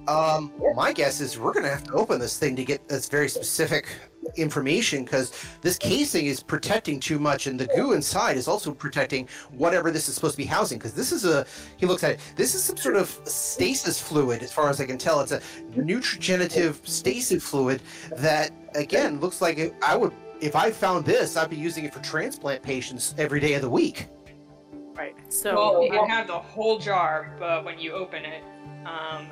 um, my guess is we're going to have to open this thing to get this very specific information because this casing is protecting too much and the goo inside is also protecting whatever this is supposed to be housing because this is a he looks at it this is some sort of stasis fluid as far as i can tell it's a nutrigenitive stasis fluid that again looks like it, i would if i found this i'd be using it for transplant patients every day of the week Right. So Well, you can have the whole jar, but when you open it, um,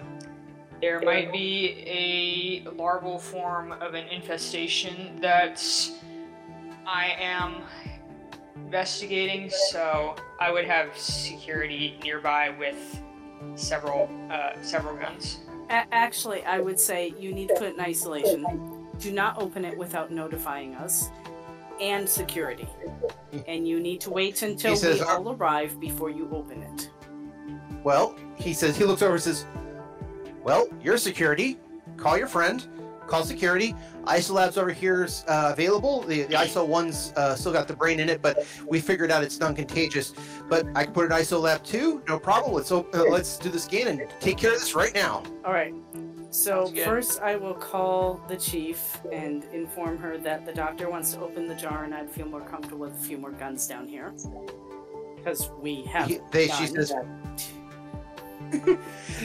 there might be a larval form of an infestation that I am investigating. So I would have security nearby with several uh, several guns. A- actually, I would say you need to put it in isolation. Do not open it without notifying us, and security. And you need to wait until He says, we "Uh, all arrive before you open it. Well, he says he looks over and says, "Well, your security. Call your friend. Call security. ISOLab's over here is uh, available. The, the ISO one's uh, still got the brain in it, but we figured out it's non-contagious. But I can put it in ISOLab too. No problem. Let's op- uh, let's do the scan and take care of this right now. All right. So first, I will call the chief and inform her that the doctor wants to open the jar, and I'd feel more comfortable with a few more guns down here, because we have. He- they- she guns. says-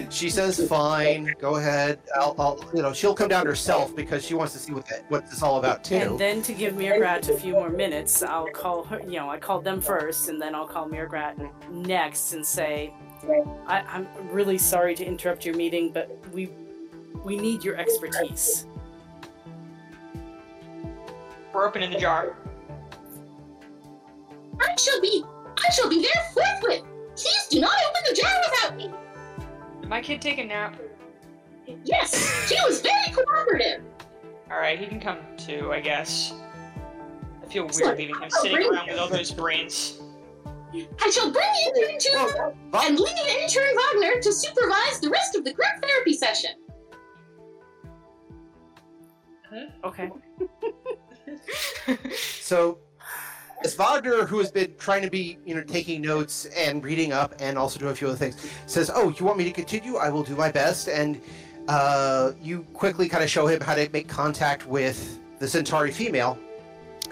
She says, "Fine, go ahead. I'll, I'll you know, she'll come down herself because she wants to see what that, what this all about too." And then to give Mirgrat a few more minutes, I'll call her. You know, I called them first, and then I'll call Mirgrat next and say, I, "I'm really sorry to interrupt your meeting, but we we need your expertise." We're opening the jar. I shall be I shall be there forthwith. Please do not open the jar without me. Did my kid take a nap? Yes, she was very cooperative. All right, he can come too, I guess. I feel Excellent. weird leaving him sitting great. around with all those brains. I shall bring intern to and leave intern Wagner to supervise the rest of the group therapy session. Okay. So, as Wagner, who has been trying to be, you know, taking notes and reading up and also doing a few other things, says, "Oh, you want me to continue? I will do my best." And uh, you quickly kind of show him how to make contact with the Centauri female,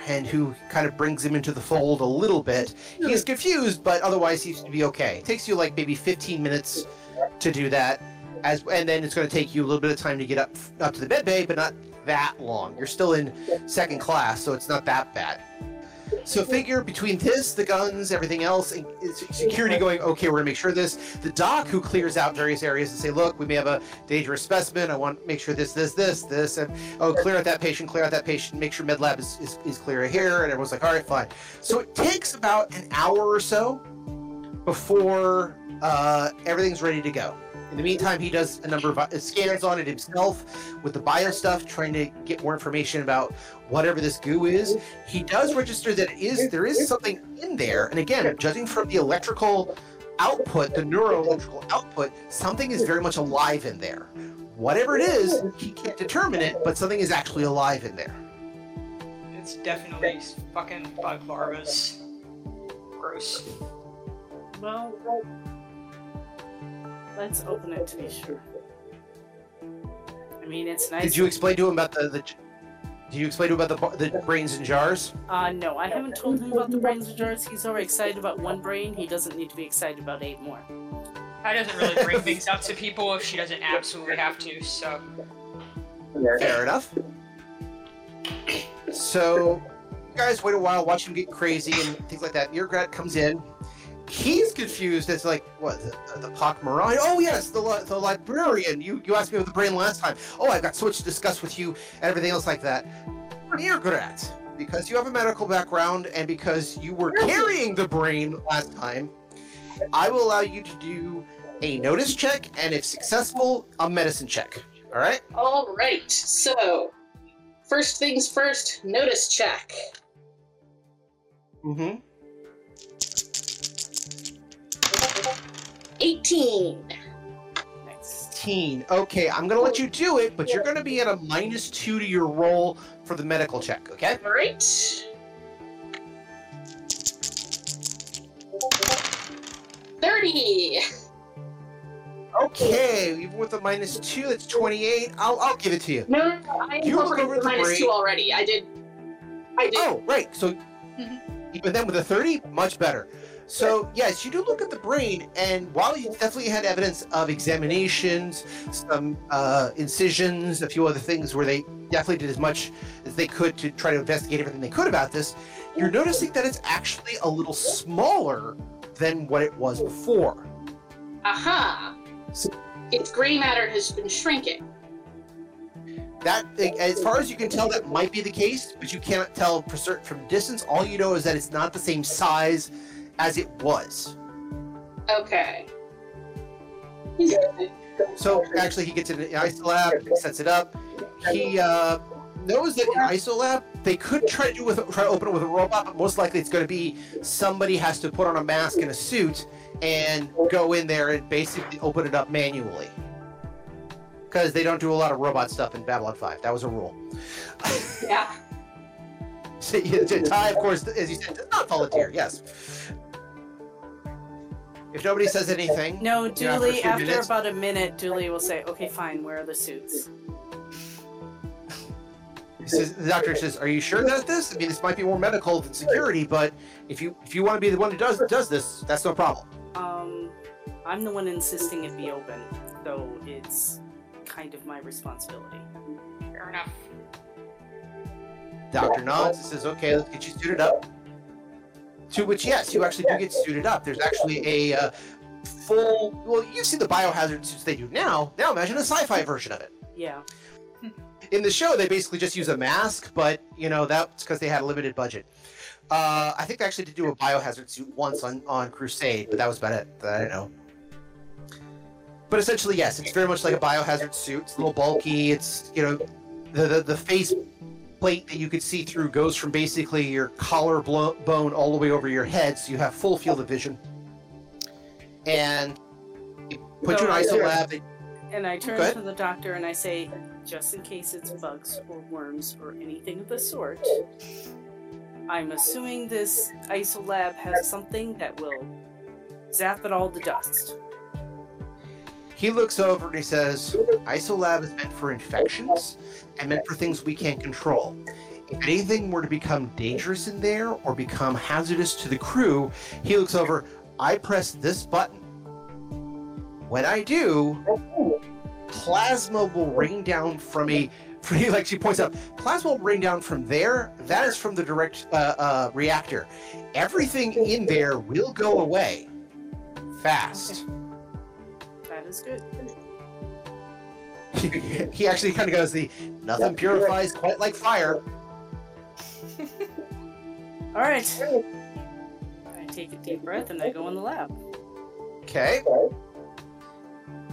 and who kind of brings him into the fold a little bit. He's confused, but otherwise seems to be okay. It takes you like maybe 15 minutes to do that, as and then it's going to take you a little bit of time to get up up to the bed bay, but not that long. You're still in second class, so it's not that bad. So figure between this, the guns, everything else, and security going, okay, we're gonna make sure this. The doc who clears out various areas and say, look, we may have a dangerous specimen. I want to make sure this, this, this, this, and oh, clear out that patient, clear out that patient, make sure med lab is, is, is clear here. And everyone's like, all right, fine. So it takes about an hour or so before uh, everything's ready to go. In the meantime, he does a number of uh, scans on it himself with the bio stuff, trying to get more information about whatever this goo is. He does register that it is there is something in there, and again, judging from the electrical output, the neuroelectrical output, something is very much alive in there. Whatever it is, he can't determine it, but something is actually alive in there. It's definitely fucking bug larvas. Gross. Well, let's open it to be sure. I mean, it's nice. Did you explain to him about the, the did you explain to him about the, the brains in jars? Uh, no, I haven't told him about the brains and jars. He's already excited about one brain. He doesn't need to be excited about eight more. I doesn't really bring things up to people if she doesn't absolutely have to, so. Fair enough. So, you guys wait a while, watch him get crazy and things like that. Your grad comes in. He's confused as like what the, the, Pak'ma'ra? Oh yes, the the librarian. You you asked me about the brain last time. Oh, I've got so much to discuss with you and everything else like that. Grad, because you have a medical background and because you were carrying the brain last time, I will allow you to do a notice check and if successful, a medicine check. All right. All right. So, first things first, notice check. Mm-hmm. 18. Nice. 15. Okay, I'm gonna let you do it, but you're gonna be at a minus two to your roll for the medical check, okay? All right. Thirty. Okay, even with a minus two, that's 28. I'll, I'll give it to you. No, no, no, I You look over the the minus brain. two already. I did. I did. Oh, right. So mm-hmm. even then with a 30, much better. So yes, you do look at the brain, and while you definitely had evidence of examinations, some uh, incisions, a few other things where they definitely did as much as they could to try to investigate everything they could about this, you're noticing that it's actually a little smaller than what it was before. Aha. So- Its gray matter has been shrinking. That, as far as you can tell, that might be the case, but you cannot tell for certain from distance. All you know is that it's not the same size as it was. Okay. So actually, he gets in an isolab, sets it up. He uh, knows that in isolab they could try to do with try to open it with a robot, but most likely it's going to be somebody has to put on a mask and a suit and go in there and basically open it up manually. Because they don't do a lot of robot stuff in Babylon 5. That was a rule. Yeah. So, yeah, Ty, of course, as you said, does not volunteer. Yes. If nobody says anything, No, you know, for a Dooley, after minutes- about a minute, Dooley will say, okay, fine, where are the suits? Says, the doctor says, "Are you sure that this? I mean, this might be more medical than security, but if you if you want to be the one who does does this, that's no problem." Um, I'm the one insisting it be open, so it's kind of my responsibility. Fair enough. Doctor nods and says, "Okay, let's get you suited up." To which, yes, you actually do get suited up. There's actually a uh, full. Well, you see the biohazard suits they do now. Now imagine a sci-fi version of it. Yeah. in the show they basically just use a mask but you know that's because they had a limited budget uh, i think they actually did do a biohazard suit once on, on crusade but that was about it i know but essentially yes it's very much like a biohazard suit it's a little bulky it's you know the the, the face plate that you could see through goes from basically your collar blo- bone all the way over your head so you have full field of vision. And you put you oh, in So- isolab they And I turn to the doctor and I say, just in case it's bugs or worms or anything of the sort, I'm assuming this isolab has something that will zap it all to dust. He looks over and he says, Isolab is meant for infections and meant for things we can't control. If anything were to become dangerous in there or become hazardous to the crew, he looks over, I press this button. When I do, plasma will rain down from a like she points out, plasma will bring down from there. That is from the direct uh, uh, reactor. Everything in there will go away fast. That is good. he actually kind of goes the nothing purifies quite like fire. All right. I take a deep breath and I go in the lab. Okay.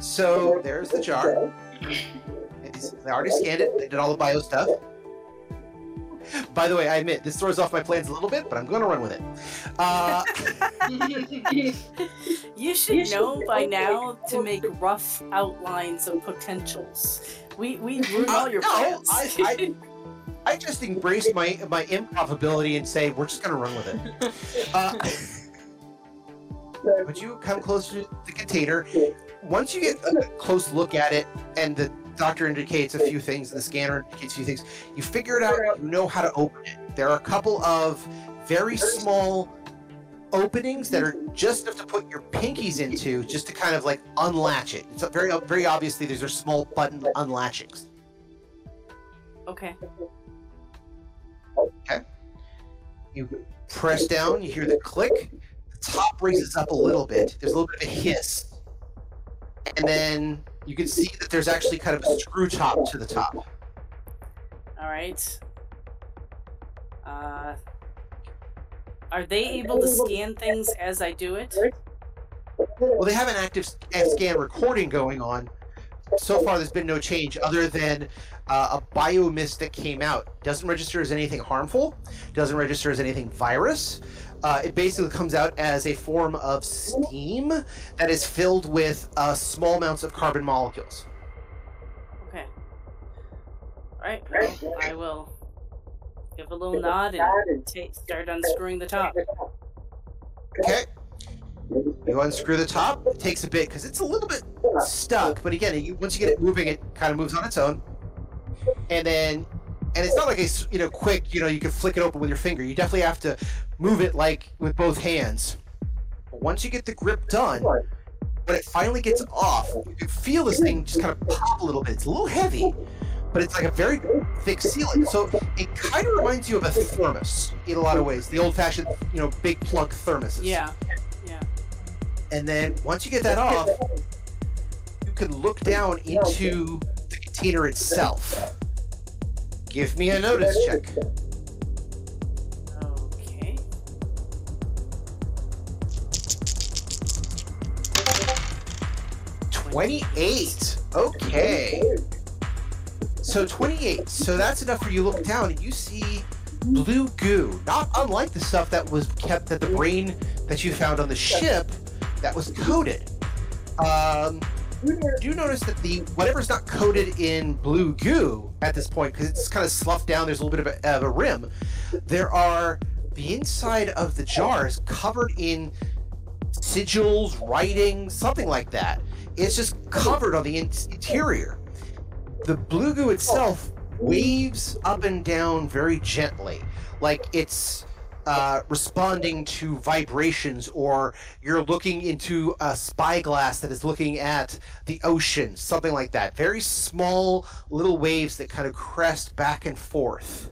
So there's the jar. They already scanned it. They did all the bio stuff. By the way, I admit this throws off my plans a little bit, but I'm going to run with it. Uh, You should know by now to make rough outlines of potentials. We we ruin all your Uh, no, plans. I, I, I just embrace my my improbability and say we're just going to run with it. Uh, would you come closer to the container? Once you get a close look at it, and the doctor indicates a few things, and the scanner indicates a few things, you figure it out. You know how to open it. There are a couple of very small openings that are just enough to put your pinkies into, just to kind of like unlatch it. It's very very obviously these are small button unlatchings. Okay. Okay. You press down, you hear the click, the top raises up a little bit. There's a little bit of a hiss. And then you can see that there's actually kind of a screw top to the top. All right. Uh, are they able to scan things as I do it? Well, they have an active scan recording going on. So far, there's been no change other than uh, a biomist that came out. Doesn't register as anything harmful, doesn't register as anything virus. Uh, it basically comes out as a form of steam that is filled with uh, small amounts of carbon molecules. Okay. All right. well, I will give a little nod and ta- start unscrewing the top. Okay. You unscrew the top. It takes a bit because it's a little bit stuck. But again, you, once you get it moving, it kind of moves on its own. And then, and it's not like a you know quick. You know, you can flick it open with your finger. You definitely have to move it like with both hands. But once you get the grip done, when it finally gets off, you can feel this thing just kind of pop a little bit. It's a little heavy, but it's like a very thick sealant. So it kind of reminds you of a thermos in a lot of ways. The old-fashioned, you know, big plug thermoses. Yeah. Yeah. And then once you get that off, you can look down into the container itself. Give me a notice check. Okay. Twenty-eight. Okay. So twenty-eight. So that's enough for you. to Look down and you see blue goo. Not unlike the stuff that was kept at the brain that you found on the ship that was coated. Um, do notice that the whatever's not coated in blue goo at this point because it's kind of sloughed down there's a little bit of a, of a rim there are the inside of the jars covered in sigils writing something like that. It's just covered on the in- interior. The blue goo itself waves up and down very gently. Like it's uh, responding to vibrations, or you're looking into a spyglass that is looking at the ocean, something like that. Very small little waves that kind of crest back and forth.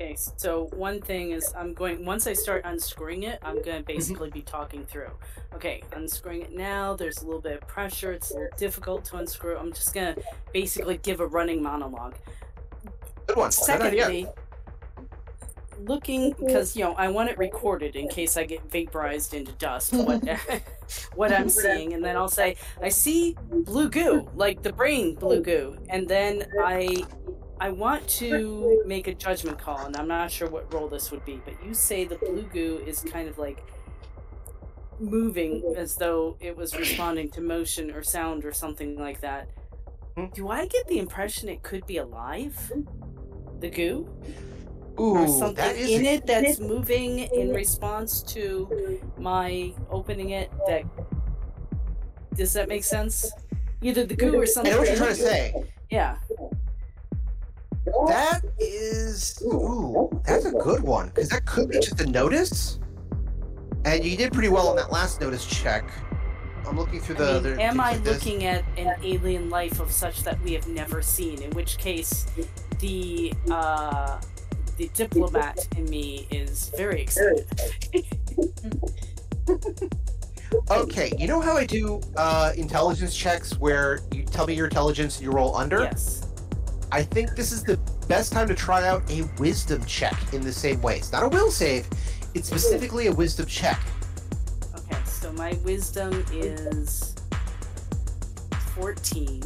Okay. So one thing is, I'm going. Once I start unscrewing it, I'm Mm-hmm. going to basically be talking through. Okay, unscrewing it now. There's a little bit of pressure. It's difficult to unscrew. I'm just going to basically give a running monologue. Good one. Secondly, looking mm-hmm. because you know I want it recorded in case I get vaporized into dust. What mm-hmm. what I'm seeing, and then I'll say I see blue goo, like the brain blue mm-hmm. goo, and then I I want to make a judgment call, and I'm not sure what role this would be, but you say the blue goo is kind of like moving as though it was responding to motion or sound or something like that. Do I get the impression it could be alive? The goo? Ooh, or something that is in it that's moving in response to my opening it that does that make sense either the goo or I something know what you're trying to say. yeah That is, ooh, that's a good one because that could be just a notice. And you did pretty well on that last notice check. I'm looking through I the. mean, the am I looking at an alien life of such that we have never seen? In which case, the uh, the diplomat in me is very excited. Okay, you know how I do uh, intelligence checks where you tell me your intelligence and you roll under? Yes. I think this is the best time to try out a wisdom check in the same way. It's not a will save, it's specifically a wisdom check. Okay, so my wisdom is fourteen.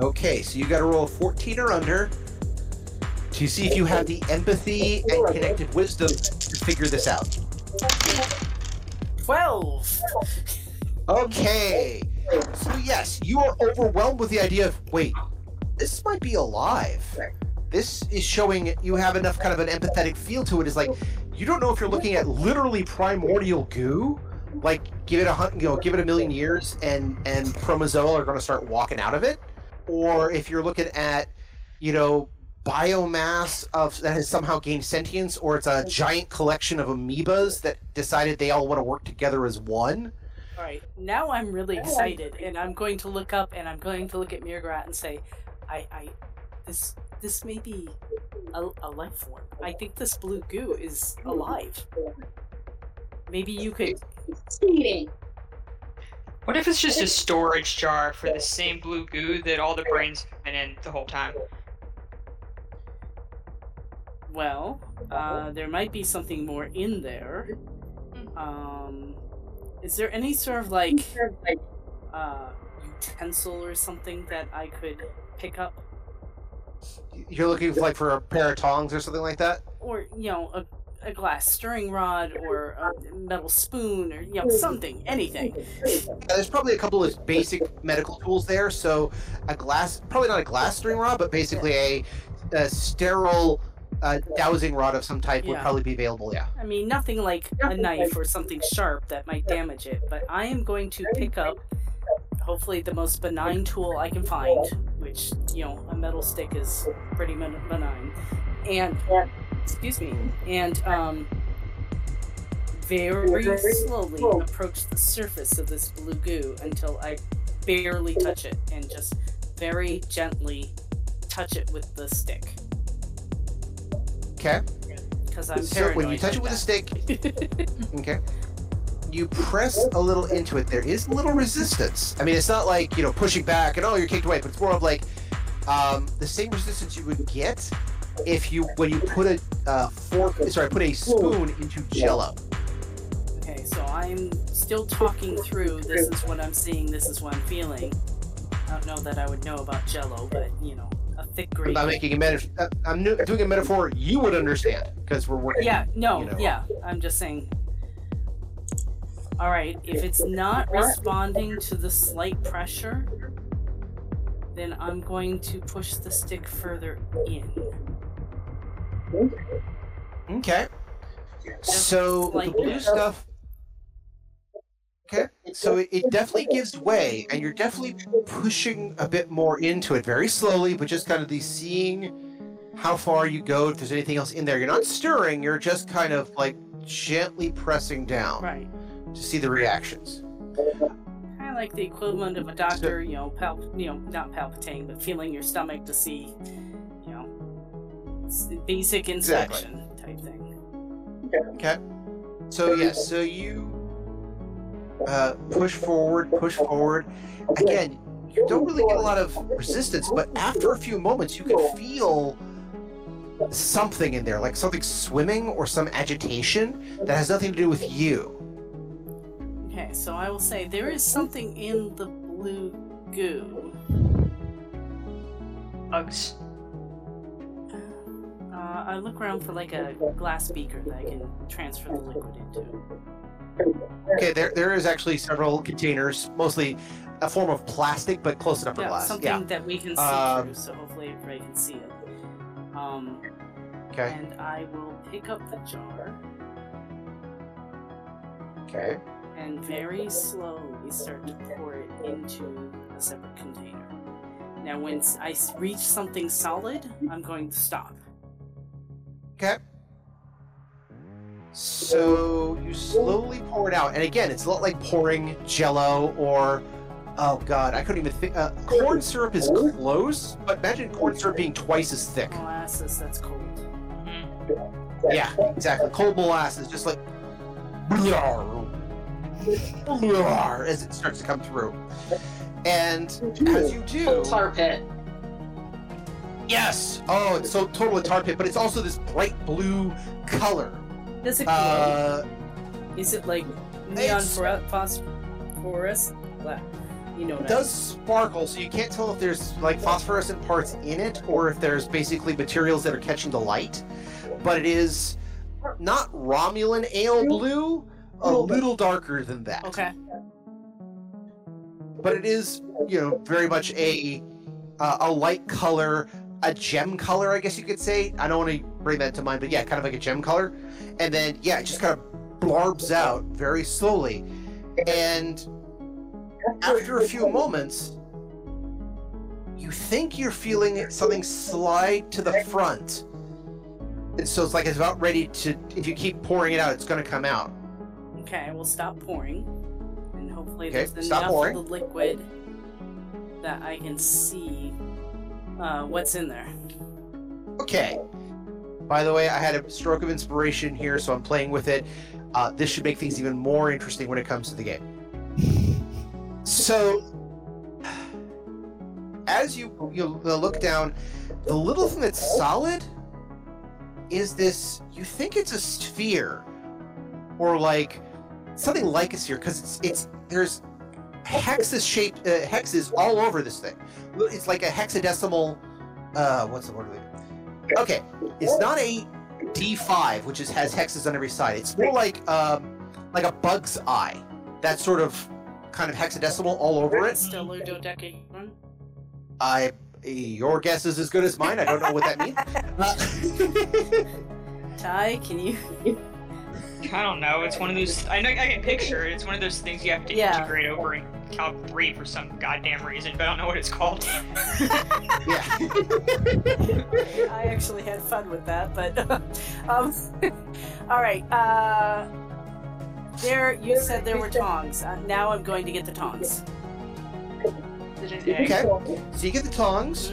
Okay, so you got to roll 14 or under to see if you have the empathy and connected wisdom to figure this out. Twelve. Okay. So yes, you are overwhelmed with the idea of wait, this might be alive. This is showing you have enough kind of an empathetic feel to it. Is like you don't know if you're looking at literally primordial goo, like give it a hun- you know give it a million years and and chromosomal are going to start walking out of it, or if you're looking at you know biomass of that has somehow gained sentience, or it's a mm-hmm. giant collection of amoebas that decided they all want to work together as one. All right, now I'm really excited, and I'm going to look up and I'm going to look at Mirgrat and say, I, I, this, this may be a, a life form. I think this blue goo is alive. Maybe you could. Cheating. What if it's just a storage jar for the same blue goo that all the brains have been in the whole time? Well, uh, there might be something more in there. Um, is there any sort of like uh, utensil or something that I could pick up, You're looking like for a pair of tongs or something like that. or you know, a, a glass stirring rod, or a metal spoon, or you know, something, anything? Uh, There's probably a couple of basic medical tools there. So a glass, probably not a glass string rod, but basically a, a sterile uh, dowsing rod of some type would probably be available. Yeah. I mean, nothing like a knife or something sharp that might damage it, but I am going to pick up, hopefully, the most benign tool I can find, which, you know, a metal stick is pretty benign. And, excuse me, and, um, very slowly approach the surface of this blue goo until I barely touch it and just very gently touch it with the stick. Okay. Because I'm So when you touch it with a that. stick, okay, you press a little into it. There is a little resistance. I mean, it's not like you know pushing back and oh you're kicked away, but it's more of like um, the same resistance you would get if you when you put a uh, fork, sorry, put a spoon into Jello. Okay, so I'm still talking through. This is what I'm seeing. This is what I'm feeling. I don't know that I would know about Jello, but you know, a thick I'm not making a metaphor. Uh, I'm doing a metaphor you would understand because we're working. Yeah, no, you know. yeah. I'm just saying. All right, if it's not responding to the slight pressure, then I'm going to push the stick further in. Okay. So the like- blue stuff. Okay. So it, it definitely gives way, and you're definitely pushing a bit more into it, very slowly, but just kind of the seeing how far you go. If there's anything else in there, you're not stirring. You're just kind of like gently pressing down Right. to see the reactions. Kind of like the equivalent of a doctor, you know, palp, you know, not palpitating, but feeling your stomach to see, you know, basic Exactly. inspection type thing. Okay. So yes, so you uh, push forward, push forward. Again, you don't really get a lot of resistance, but after a few moments, you can feel something in there, like something swimming or some agitation that has nothing to do with you. Okay, so I will say there is something in the blue goo. Bugs. Uh, I look around for like a glass beaker that I can transfer the liquid into. Okay, there there is actually several containers, mostly a form of plastic, but close enough for Yeah, glass. something Yeah. that we can see Um, through, so hopefully everybody can see it. Um, Okay. and I will pick up the jar Okay. and very slowly start to pour it into a separate container. Now, when I reach something solid, I'm going to stop. Okay. So you slowly pour it out, and again, it's a lot like pouring Jello or, oh god, I couldn't even think. Uh, corn syrup is close, but imagine corn syrup being twice as thick. Molasses, that's cold. Mhm. Yeah, exactly. Cold molasses, just like as it starts to come through. And as you do, tar pit. yes. Oh, it's so totally tar pit, but it's also this bright blue color. Does it glow? Uh, Is it like neon phosphorus? You know it does sparkle, so you can't tell if there's like phosphorescent parts in it or if there's basically materials that are catching the light. But it is not Romulan ale blue, a little darker than that. Okay. but it is you know very much a uh, a light color a gem color i guess you could say. I don't want to bring that to mind but yeah kind of like a gem color. And then yeah it just kind of blarbs out very slowly. And after a few moments you think you're feeling something slide to the front. And so it's like it's about ready to if you keep pouring it out it's going to come out. Okay, we'll stop pouring. And hopefully Okay, there's enough of the liquid that I can see uh, what's in there. Okay. By the way, I had a stroke of inspiration here, so I'm playing with it. Uh, this should make things even more interesting when it comes to the game. So, as you you look down, the little thing that's solid is this. You think it's a sphere, or like something like a sphere, because it's it's there's hexes shaped uh, hexes all over this thing. It's like a hexadecimal. Uh, what's the word? Okay, it's not a D5, which is has hexes on every side. It's more like um, like a bug's eye. That sort of kind of hexadecimal all over it. Still a dodecahedron? I your guess is as good as mine. I don't know what that means. Uh, Ty, can you? I don't know. It's one of those. I know. I can picture it. It's one of those things you have to Yeah. integrate over in Calc 3 for some goddamn reason, but I don't know what it's called. yeah. I actually had fun with that, but um, all right. Uh, there, you said there were tongs. Uh, now I'm going to get the tongs. Is it an egg? Okay. So you get the tongs.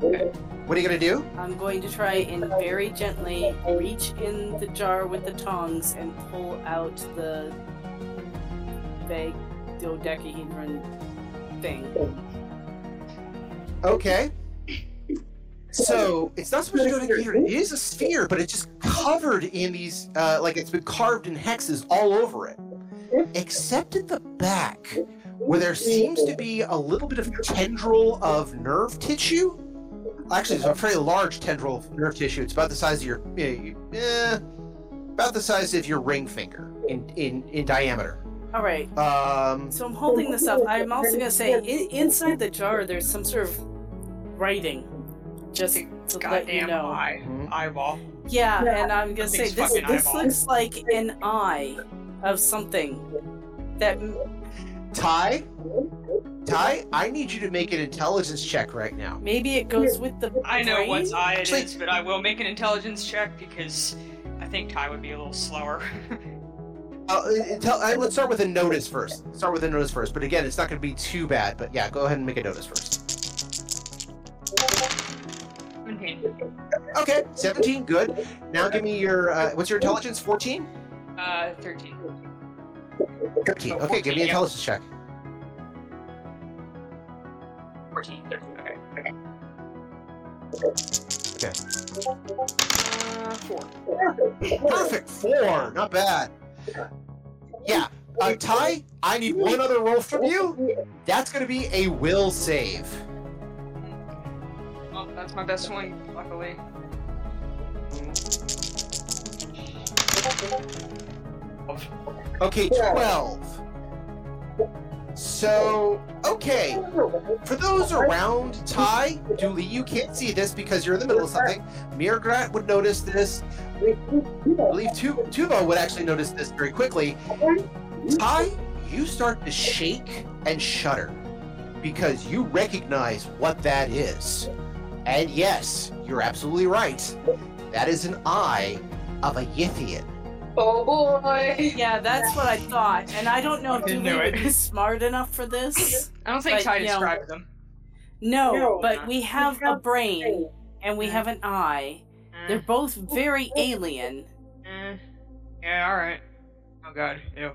What are you gonna do? I'm going to try and very gently reach in the jar with the tongs and pull out the vague dodecahedron thing. Okay. So it's not supposed to go together. It is a sphere, but it's just covered in these, uh, like it's been carved in hexes all over it, except at the back, where there seems to be a little bit of tendril of nerve tissue. Actually, it's a fairly large tendril of nerve tissue. It's about the size of your, eh, eh, about the size of your ring finger in in in diameter. All right. Um, So I'm holding this up. I'm also going to say in, inside the jar there's some sort of writing, just to let you know. eye. Mhm. Eyeball. Yeah, and I'm gonna say this. This eyeball. looks like an eye of something that Ty, Ty, I need you to make an intelligence check right now. maybe it goes with the. I know brain? what eye it is, Actually- but I will make an intelligence check because I think Ty would be a little slower. Uh, uh, tell, uh, let's start with a notice first. Start with a notice first. But again, it's not going to be too bad. But yeah, go ahead and make a notice first. 17. Okay, 17, good. Now give me your, uh, what's your intelligence? 14? Uh, 13. 13. Oh, Okay, give me an yeah. intelligence check. 14. Okay. Okay. Uh, 4. Perfect. Four. Not bad. Yeah. Uh, Ty, I need one other roll from you. That's going to be a will save. Well, that's my best one, luckily. Okay, 12. So, okay. For those around Ty, Dooley, you can't see this because you're in the middle of something. Mirgrat would notice this. I believe Tu- Tuvo would actually notice this very quickly. Ty, you start to shake and shudder because you recognize what that is. And yes, you're absolutely right. That is an eye of a Yithian. Oh boy. Yeah, that's what I thought. And I don't know if I Dooley knew would be smart enough for this. I don't think But, Ty you know- described them. No, but we have a brain and we have an eye. They're both very alien. eh. Yeah, alright. Oh god, ew.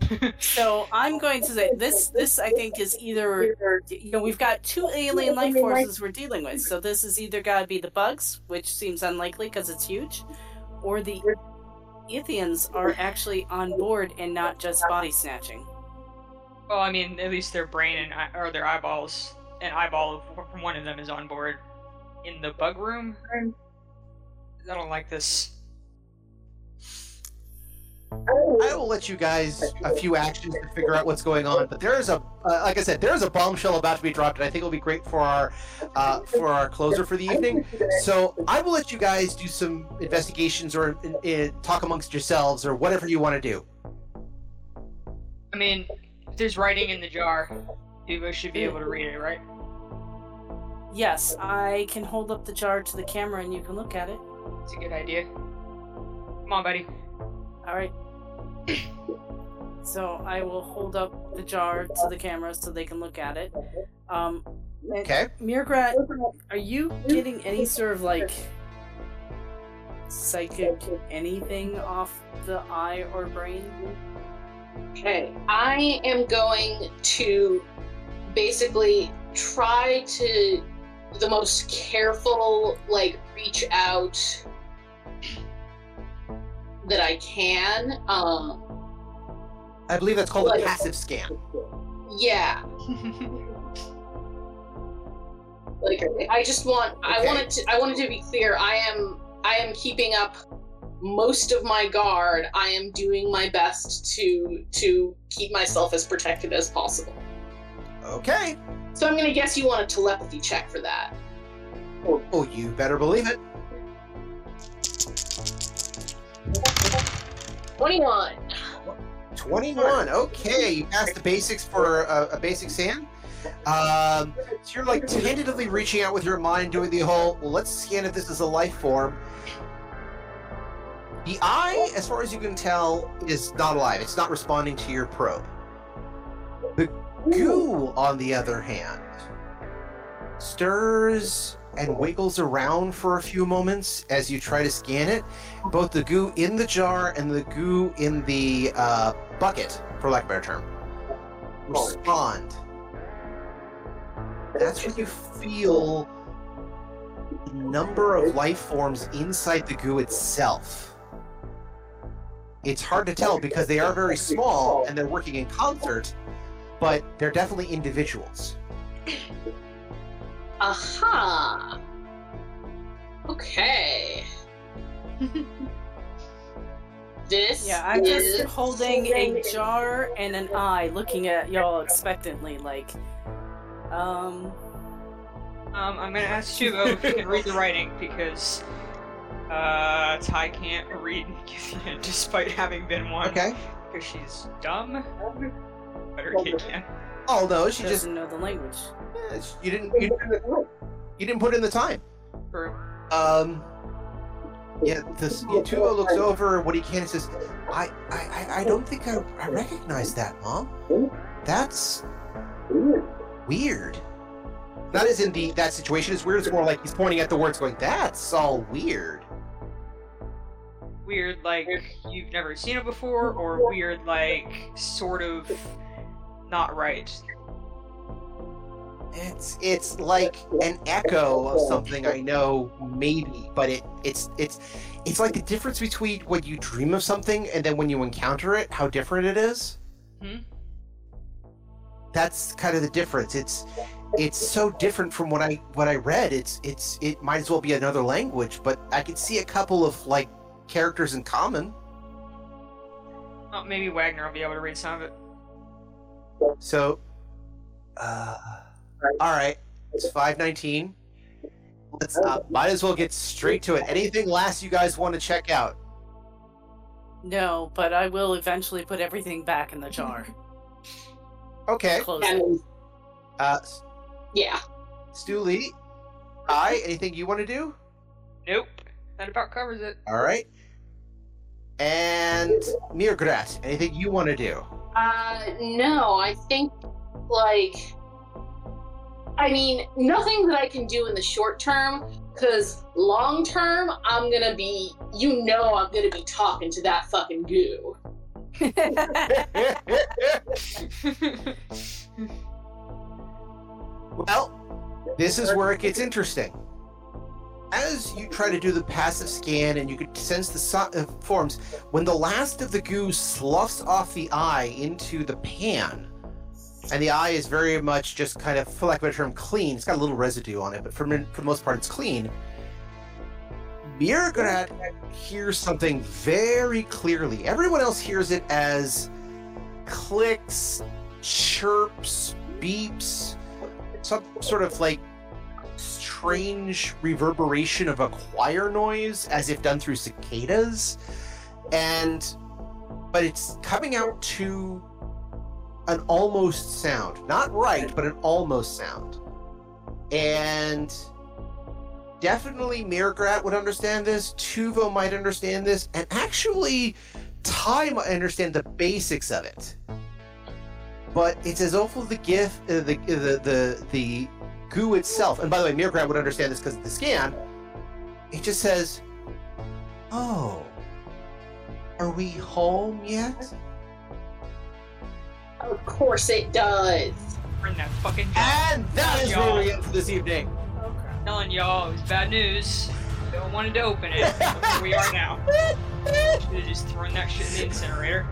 So I'm going to say this. This I think is either you know we've got two alien life forces we're dealing with. So this is either got to be the bugs, which seems unlikely because it's huge, or the Yithians are actually on board and not just body snatching. well, I mean, at least their brain and eye- or their eyeballs, an eyeball from one of them is on board in the bug room. I don't like this. I will let you guys a few actions to figure out what's going on. But there is a, uh, like I said, there is a bombshell about to be dropped, and I think it'll be great for our, uh, for our closer for the evening. So I will let you guys do some investigations or uh, talk amongst yourselves or whatever you want to do. I mean, if there's writing in the jar, Tuvo should be able to read it, right? Yes, I can hold up the jar to the camera and you can look at it. It's a good idea. Come on, buddy. All right. So I will hold up the jar to the camera so they can look at it. Um, Okay. Mirgrat, are you getting any sort of like psychic anything off the eye or brain? Okay. I am going to basically try to the most careful like reach out that I can. Um I believe that's called a passive scan. yeah. Like I just want I wanted to I wanted to be clear. I am I am keeping up most of my guard. I am doing my best to to keep myself as protected as possible. Okay. So I'm gonna guess you want a telepathy check for that. Oh, you better believe it. Twenty-one. 21. Okay, you passed the basics for a, a basic scan. Um, so you're like tentatively reaching out with your mind, doing the whole, well, let's scan if this is a life form. The eye, as far as you can tell, is not alive. It's not responding to your probe. The goo, on the other hand, stirs and wiggles around for a few moments as you try to scan it. Both the goo in the jar and the goo in the uh, bucket, for lack of a better term, respond. That's when you feel the number of life forms inside the goo itself. It's hard to tell because they are very small and they're working in concert, but they're definitely individuals. Aha. Okay. this Yeah, I'm just is holding a jar and an eye, looking at y'all expectantly, like, um, Um, I'm gonna ask Tuvo if he can read the writing because uh, Ty can't read Yithian despite having been one. Okay. Because she's dumb. But her kid can. Oh no, she just doesn't know the language. eh, you didn't you didn't, you didn't put in the time. Or, Um. Yeah, this Tuvo looks over what he can and says, I, I, I- I don't think I, I recognize that, Mom. That's weird. Not as in the that situation is weird, it's more like he's pointing at the words going, That's all weird. weird, like you've never seen it before, or weird, like sort of not right. It's it's like an echo of something I know, maybe, but it it's it's it's like the difference between when you dream of something and then when you encounter it, how different it is. Hmm. That's kind of the difference. It's it's so different from what I what I read. It's it's it might as well be another language, but I could see a couple of like characters in common. Oh, maybe Wagner will be able to read some of it. So, uh, all right, it's five nineteen. Let's uh, might as well get straight to it. Anything last you guys want to check out? No, but I will eventually put everything back in the jar. Okay, Close it. and uh, yeah. Dooley, I anything you want to do? Nope. That about covers it. All right, and And Mirgrat, anything you want to do? Uh, no, I think, like, I mean, nothing that I can do in the short term, because long term, I'm gonna be, you know, I'm gonna be talking to that fucking goo. well, this is where it gets interesting. As you try to do the passive scan and you could sense the so- uh, forms, when the last of the goo sloughs off the eye into the pan, and the eye is very much just kind of, for lack of a term, clean. It's got a little residue on it, but for, for the most part, it's clean. Mirgrat hears something very clearly. Everyone else hears it as clicks, chirps, beeps, some sort of like strange reverberation of a choir noise as if done through cicadas. And but it's coming out to an almost sound. Not right, but an almost sound. And definitely Mirgrat would understand this, Tuvo might understand this, and actually Ty might understand the basics of it. But it's as awful the gift, uh, the, uh, the the the goo itself. And by the way, Mirgrat would understand this because of the scan. It just says, "Oh, are we home yet?" Of course it does. Bring that fucking job. And that is where we end for this evening. Okay. Telling y'all it was bad news. No one wanted to open it. Look where we are now. Should have just thrown that shit in the incinerator.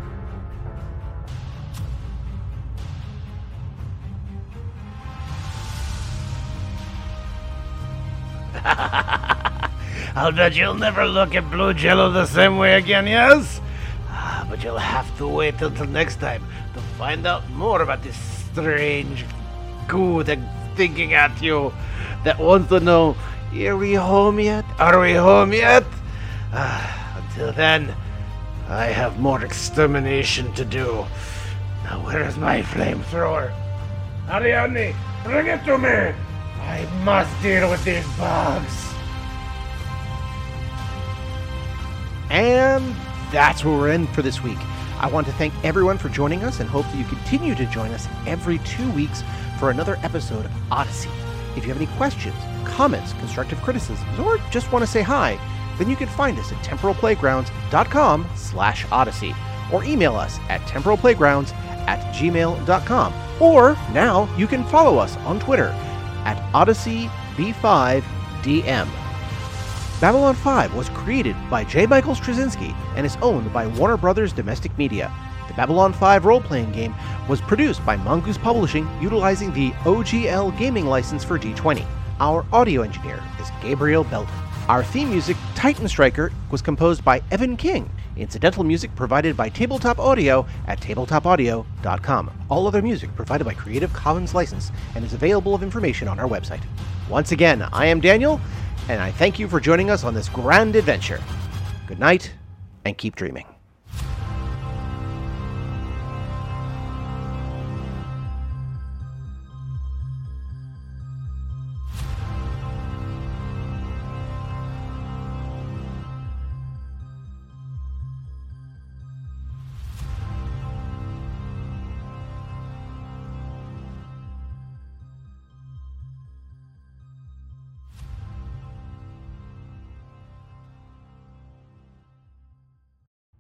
I'll bet you'll never look at blue jello the same way again, yes? Ah, but you'll have to wait until next time to find out more about this strange goo that's thinking at you, that wants to know, are we home yet? Are we home yet? Ah, until then, I have more extermination to do. Now, where is my flamethrower? Ariadne, bring it to me! I must deal with these bugs. And that's where we're in for this week. I want to thank everyone for joining us and hope that you continue to join us every two weeks for another episode of Odyssey. If you have any questions, comments, constructive criticisms, or just want to say hi, then you can find us at temporalplaygrounds.com slash odyssey or email us at temporalplaygrounds at gmail.com. Or now you can follow us on Twitter at OdysseyB5DM. Babylon 5 was created by J. Michael Straczynski and is owned by Warner Brothers Domestic Media. The Babylon 5 role playing game was produced by Mongoose Publishing utilizing the OGL gaming license for D20. Our audio engineer is Gabriel Belden. Our theme music, Titan Striker, was composed by Evan King. Incidental music provided by Tabletop Audio at tabletopaudio.com. All other music provided by Creative Commons license and is available of information on our website. Once again, I am Daniel, and I thank you for joining us on this grand adventure. Good night, and keep dreaming.